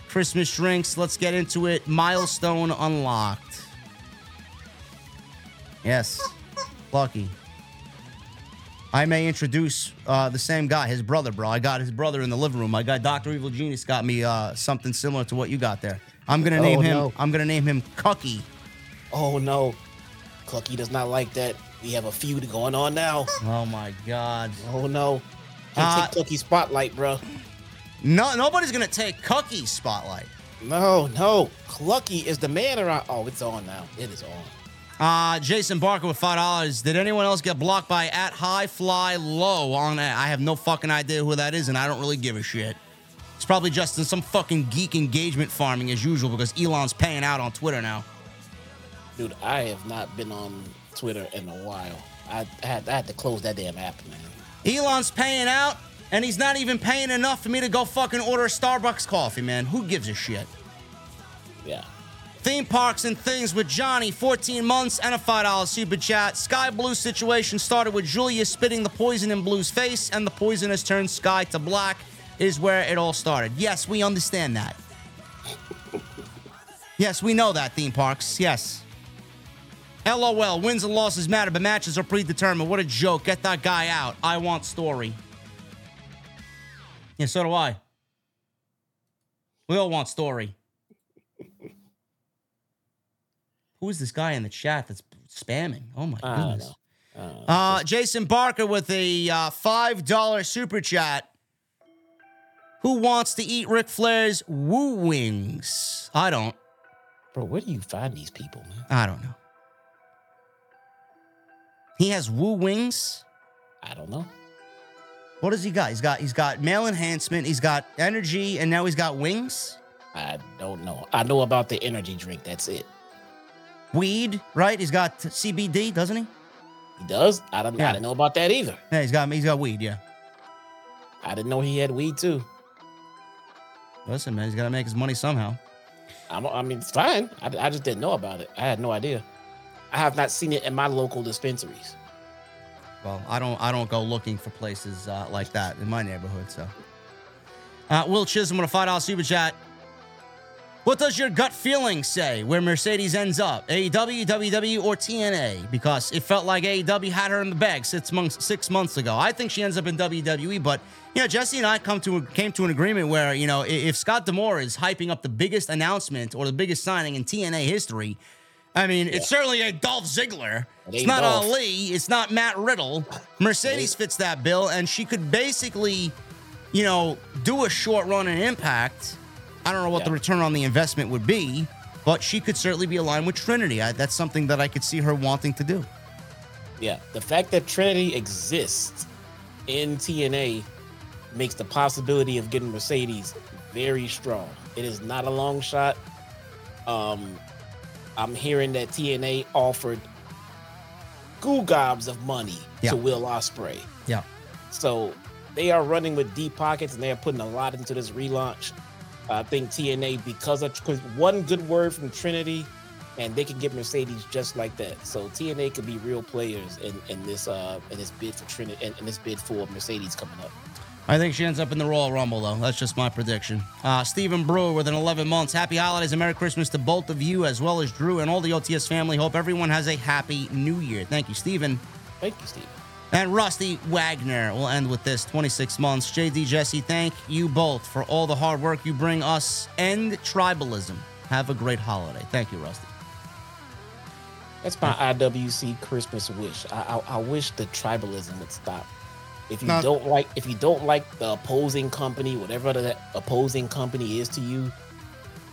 Christmas drinks. Let's get into it. Milestone unlocked. Yes, Clucky. I may introduce uh, the same guy, his brother, bro. I got his brother in the living room. My guy, Doctor Evil Genius, got me uh, something similar to what you got there. I'm gonna name Oh, him. no. I'm gonna name him Cucky. Oh no. Clucky does not like that. We have a feud going on now. Oh my God. Oh no. Can't Uh, take Clucky spotlight, bro. No, nobody's gonna take Cucky's spotlight. No, no. Clucky is the man around. Oh, it's on now. It is on. Uh, Jason Barker with five dollars. Did anyone else get blocked by at high fly low on that? I have no fucking idea who that is, and I don't really give a shit. It's probably just in some fucking geek engagement farming as usual because Elon's paying out on Twitter now. Dude, I have not been on Twitter in a while. I, I, had, I had to close that damn app, man. Elon's paying out, and he's not even paying enough for me to go fucking order a Starbucks coffee, man. Who gives a shit? Yeah. Theme parks and things with Johnny, 14 months and a $5 super chat. Sky Blue situation started with Julia spitting the poison in Blue's face, and the poison has turned Sky to black, is where it all started. Yes, we understand that. yes, we know that, theme parks. Yes. LOL, wins and losses matter, but matches are predetermined. What a joke. Get that guy out. I want story. Yeah, so do I. We all want story. Who is this guy in the chat that's spamming? Oh my I goodness. Uh, Uh, Jason Barker with a uh, $5 super chat. Who wants to eat Ric Flair's woo wings? I don't. bro, where do you find these people, man? I don't know. He has woo wings. I don't know. What does he got? He's got he's got male enhancement. He's got energy, and now he's got wings. I don't know. I know about the energy drink. That's it. Weed, right? He's got CBD, doesn't he? He does. I don't. Yeah. I didn't know about that either. Yeah, he's got he's got weed. Yeah. I didn't know he had weed too. Listen, man, he's got to make his money somehow. I'm, I mean, it's fine. I, I just didn't know about it. I had no idea. I have not seen it in my local dispensaries. Well, I don't I don't go looking for places uh, like that in my neighborhood. So, uh, Will Chisholm with a five dollar super chat. What does your gut feeling say where Mercedes ends up? AEW, WWE, or TNA? Because it felt like AEW had her in the bag six months six months ago. I think she ends up in WWE, but you know, Jesse and I come to came to an agreement where you know if Scott D'Amore is hyping up the biggest announcement or the biggest signing in TNA history, I mean, it's certainly a Dolph Ziggler. It It's not Dolph. Ali. It's not Matt Riddle. Mercedes fits that bill, and she could basically, you know, do a short run in Impact. I don't know what the return on the investment would be, but she could certainly be aligned with Trinity. I, that's something that I could see her wanting to do. Yeah, the fact that Trinity exists in TNA makes the possibility of getting Mercedes very strong. It is not a long shot. Um, I'm hearing that TNA offered goo gobs of money Yeah. to Will Ospreay. Yeah. So they are running with deep pockets and they are putting a lot into this relaunch. I think TNA because of because one good word from Trinity, and they can get Mercedes just like that. So TNA could be real players in, in this uh in this bid for Trinity in, in this bid for Mercedes coming up. I think she ends up in the Royal Rumble, though. That's just my prediction. Uh, Stephen Brewer with an 11 months. Happy holidays and Merry Christmas to both of you, as well as Drew and all the OTS family. Hope everyone has a happy new year. Thank you, Stephen. Thank you, Steve. And Rusty Wagner We'll end with this 26 months. JD Jesse, thank you both for all the hard work you bring us. End tribalism. Have a great holiday. Thank you, Rusty. That's my IWC Christmas wish. I, I I wish the tribalism would stop. If you No. don't like, if you don't like the opposing company, whatever that opposing company is to you,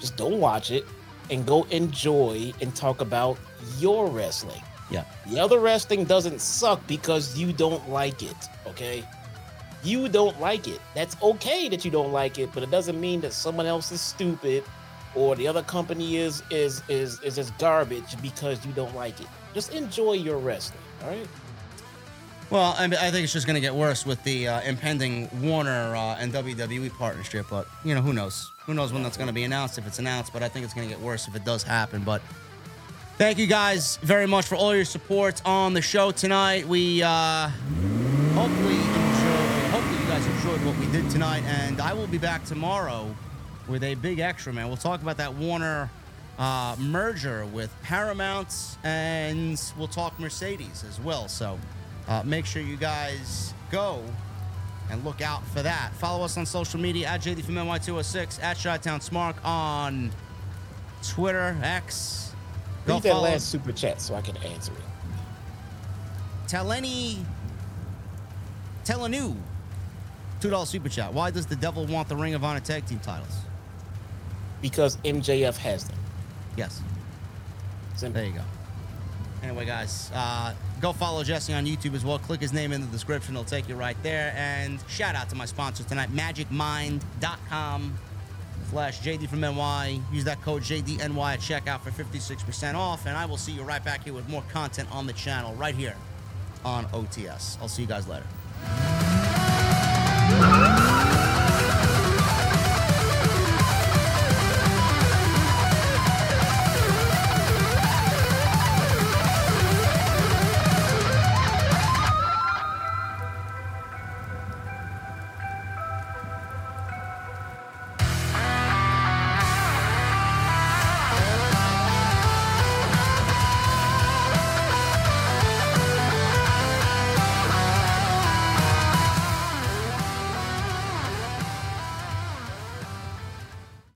just don't watch it and go enjoy and talk about your wrestling. Yeah. The other wrestling doesn't suck because you don't like it. Okay. You don't like it. That's okay that you don't like it, but it doesn't mean that someone else is stupid or the other company is is is is just garbage because you don't like it. Just enjoy your wrestling. All right. Well, I, mean, I think it's just going to get worse with the uh, impending Warner uh, and WWE partnership. But you know, who knows? Who knows when that's going to be announced? If it's announced, but I think it's going to get worse if it does happen. But thank you guys very much for all your support on the show tonight. We uh, hopefully enjoy. Hopefully, you guys enjoyed what we did tonight, and I will be back tomorrow with a big extra man. We'll talk about that Warner. Uh, merger with Paramount, and we'll talk Mercedes as well. So, uh, make sure you guys go and look out for that. Follow us on social media at JD from NY206, at Chi-Town Smark on Twitter, X. Go Read that follow last super chat so I can answer it. Tell any, tell a new $2 super chat. Why does the devil want the Ring of Honor tag team titles? Because MJF has them. Yes. Simple. There you go. Anyway, guys, uh, go follow Jesse on YouTube as well. Click his name in the description. It'll take you right there. And shout out to my sponsor tonight, magicmind.com slash JD from NY. Use that code JDNY at checkout for 56% off. And I will see you right back here with more content on the channel right here on OTS. I'll see you guys later.